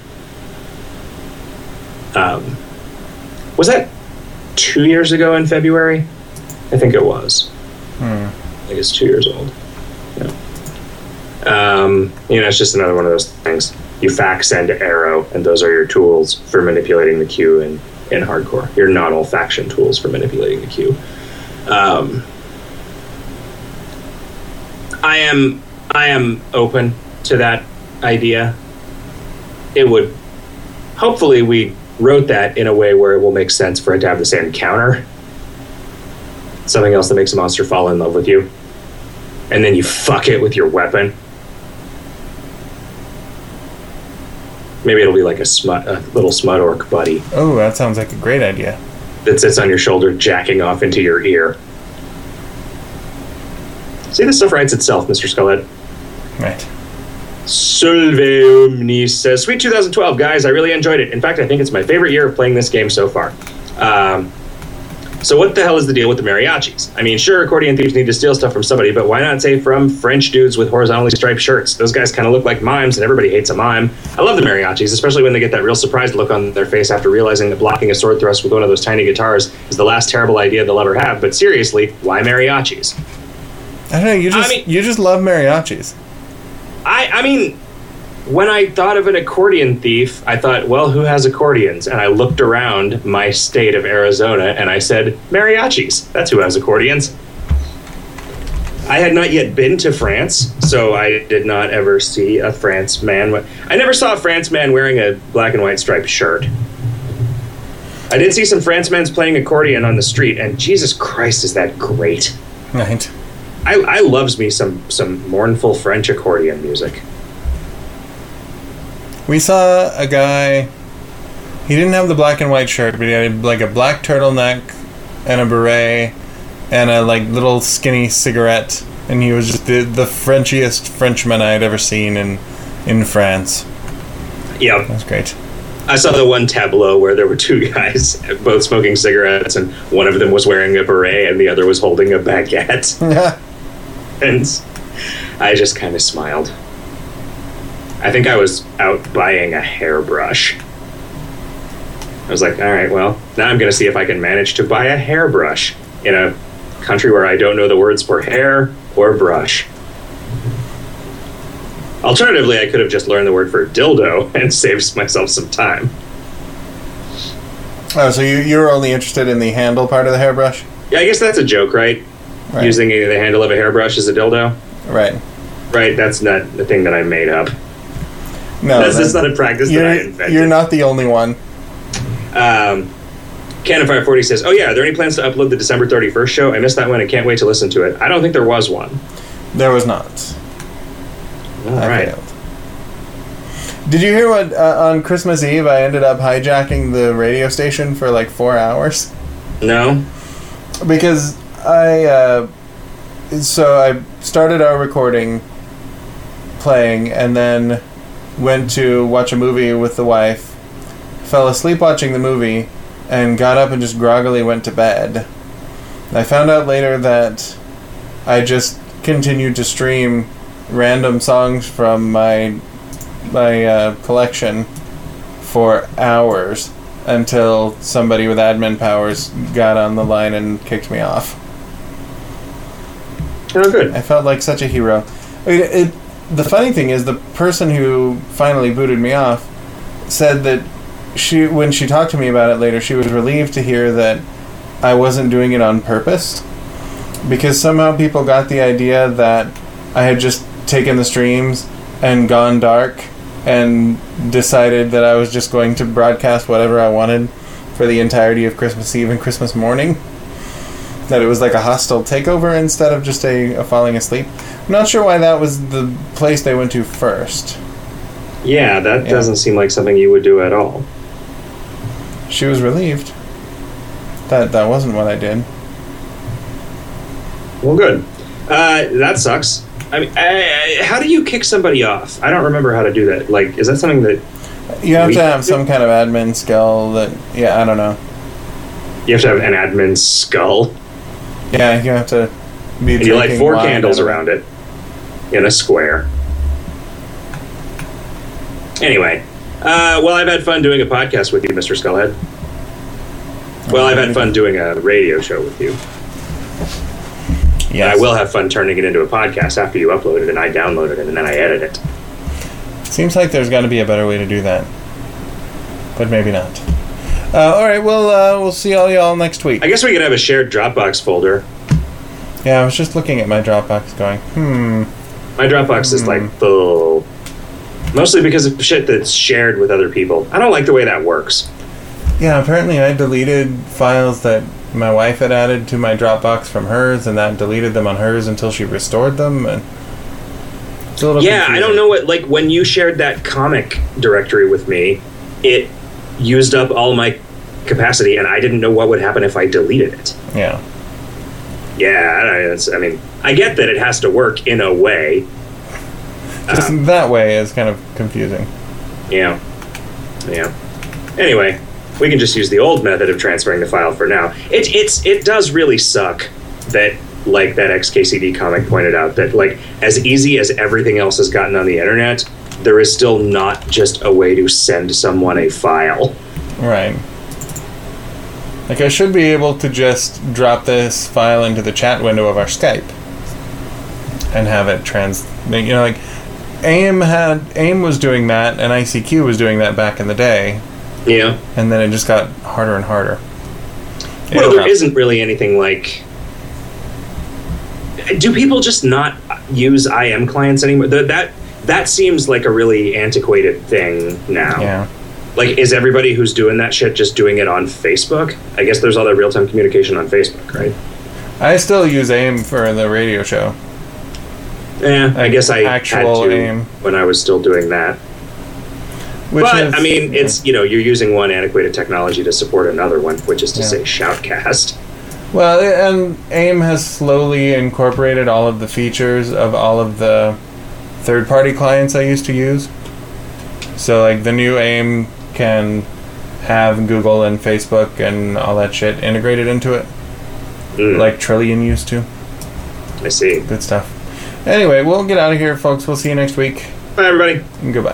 Um, was that two years ago in February? I think it was. Hmm. I think it's two years old. Yeah. Um, you know, it's just another one of those things. You fax send arrow, and those are your tools for manipulating the queue in, in hardcore. Your not all faction tools for manipulating the queue. Um, I am I am open to that idea. It would hopefully we wrote that in a way where it will make sense for it to have the same counter. Something else that makes a monster fall in love with you. And then you fuck it with your weapon. Maybe it'll be like a smut a little smut orc buddy Oh, that sounds like a great idea. that sits on your shoulder jacking off into your ear. See, this stuff writes itself, Mr. Skullhead. Right. Solveumni says, Sweet 2012, guys. I really enjoyed it. In fact, I think it's my favorite year of playing this game so far. Um, so, what the hell is the deal with the mariachis? I mean, sure, accordion thieves need to steal stuff from somebody, but why not say from French dudes with horizontally striped shirts? Those guys kind of look like mimes, and everybody hates a mime. I love the mariachis, especially when they get that real surprised look on their face after realizing that blocking a sword thrust with one of those tiny guitars is the last terrible idea they'll ever have. But seriously, why mariachis? I don't know. You just mean- you just love mariachis. I I mean, when I thought of an accordion thief, I thought, well, who has accordions? And I looked around my state of Arizona and I said, mariachis. That's who has accordions. I had not yet been to France, so I did not ever see a France man. I never saw a France man wearing a black and white striped shirt. I did see some France men playing accordion on the street, and Jesus Christ, is that great! Right. I, I loves me some some mournful French accordion music. We saw a guy. He didn't have the black and white shirt, but he had like a black turtleneck and a beret and a like little skinny cigarette, and he was just the the Frenchiest Frenchman I had ever seen in in France. Yeah, That was great. I saw the one tableau where there were two guys both smoking cigarettes, and one of them was wearing a beret and the other was holding a baguette. And I just kind of smiled. I think I was out buying a hairbrush. I was like, all right, well, now I'm going to see if I can manage to buy a hairbrush in a country where I don't know the words for hair or brush. Alternatively, I could have just learned the word for dildo and saved myself some time. Oh, so you you're only interested in the handle part of the hairbrush? Yeah, I guess that's a joke, right? Right. Using the handle of a hairbrush as a dildo? Right. Right, that's not the thing that I made up. No, that's, that's not a practice that I you're, invented. you're not the only one. Um, Canonfire 40 says, Oh, yeah, are there any plans to upload the December 31st show? I missed that one and can't wait to listen to it. I don't think there was one. There was not. All I right. failed. Did you hear what uh, on Christmas Eve I ended up hijacking the radio station for like four hours No? because I uh, so I started our recording playing and then went to watch a movie with the wife, fell asleep watching the movie, and got up and just groggily went to bed. I found out later that I just continued to stream random songs from my my uh, collection for hours until somebody with admin powers got on the line and kicked me off. Oh, good. I felt like such a hero. I mean, it, the funny thing is, the person who finally booted me off said that she, when she talked to me about it later, she was relieved to hear that I wasn't doing it on purpose, because somehow people got the idea that I had just taken the streams and gone dark and decided that I was just going to broadcast whatever I wanted for the entirety of Christmas Eve and Christmas morning that it was like a hostile takeover instead of just a, a falling asleep. I'm not sure why that was the place they went to first. Yeah, that Yeah. doesn't seem like something you would do at all. She was relieved. That that wasn't what I did. Well, good. Uh, that sucks. I mean, I, I, how do you kick somebody off? I don't remember how to do that. Like, is that something that You have to have some kind of admin skill that yeah, I don't know. you have to have an admin skull? Yeah, you have to be you light four candles around it in a square. Anyway, uh, well, I've had fun doing a podcast with you, Mr. Skullhead. Well, I've had fun doing a radio show with you. Yes. I will have fun turning it into a podcast after you upload it and I download it and then I edit it. Seems like there's got to be a better way to do that, but maybe not. Uh, all right, well, uh, we'll see all y'all next week. I guess we could have a shared Dropbox folder. Yeah, I was just looking at my Dropbox, going, hmm. My Dropbox is like full. Mostly because of shit that's shared with other people. I don't like the way that works. Yeah, apparently I deleted files that my wife had added to my Dropbox from hers, and that deleted them on hers until she restored them. And it's a little Yeah, I don't know what like when you shared that comic directory with me, it used up all my capacity and I didn't know what would happen if I deleted it. Yeah, Yeah, I, I mean, I get that it has to work in a way. just Um, that way is kind of confusing. Yeah. Yeah. Anyway, we can just use the old method of transferring the file for now. It it's it does really suck that like that XKCD comic pointed out that like as easy as everything else has gotten on the internet, there is still not just a way to send someone a file. Right. Like I should be able to just drop this file into the chat window of our Skype and have it trans. You know, like AIM had AIM was doing that, and ICQ was doing that back in the day, Yeah. and then it just got harder and harder. Well, It'll there hap- isn't really anything like. Do people just not use IM clients anymore? Th- That that seems like a really antiquated thing now. Yeah. Like, is everybody who's doing that shit just doing it on Facebook? I guess there's all that real time communication on Facebook, right? I still use AIM for the radio show. Yeah, I guess I actual had to AIM. when I was still doing that. Which but is, I mean, it's you know you're using one antiquated technology to support another one, which is to Yeah. say Shoutcast. Well, and AIM has slowly incorporated all of the features of all of the third party clients I used to use. So, like, the new AIM can have Google and Facebook and all that shit integrated into it, Mm, like Trillian used to. I see. Good stuff. Anyway, we'll get out of here, folks. We'll see you next week. Bye, everybody. And goodbye.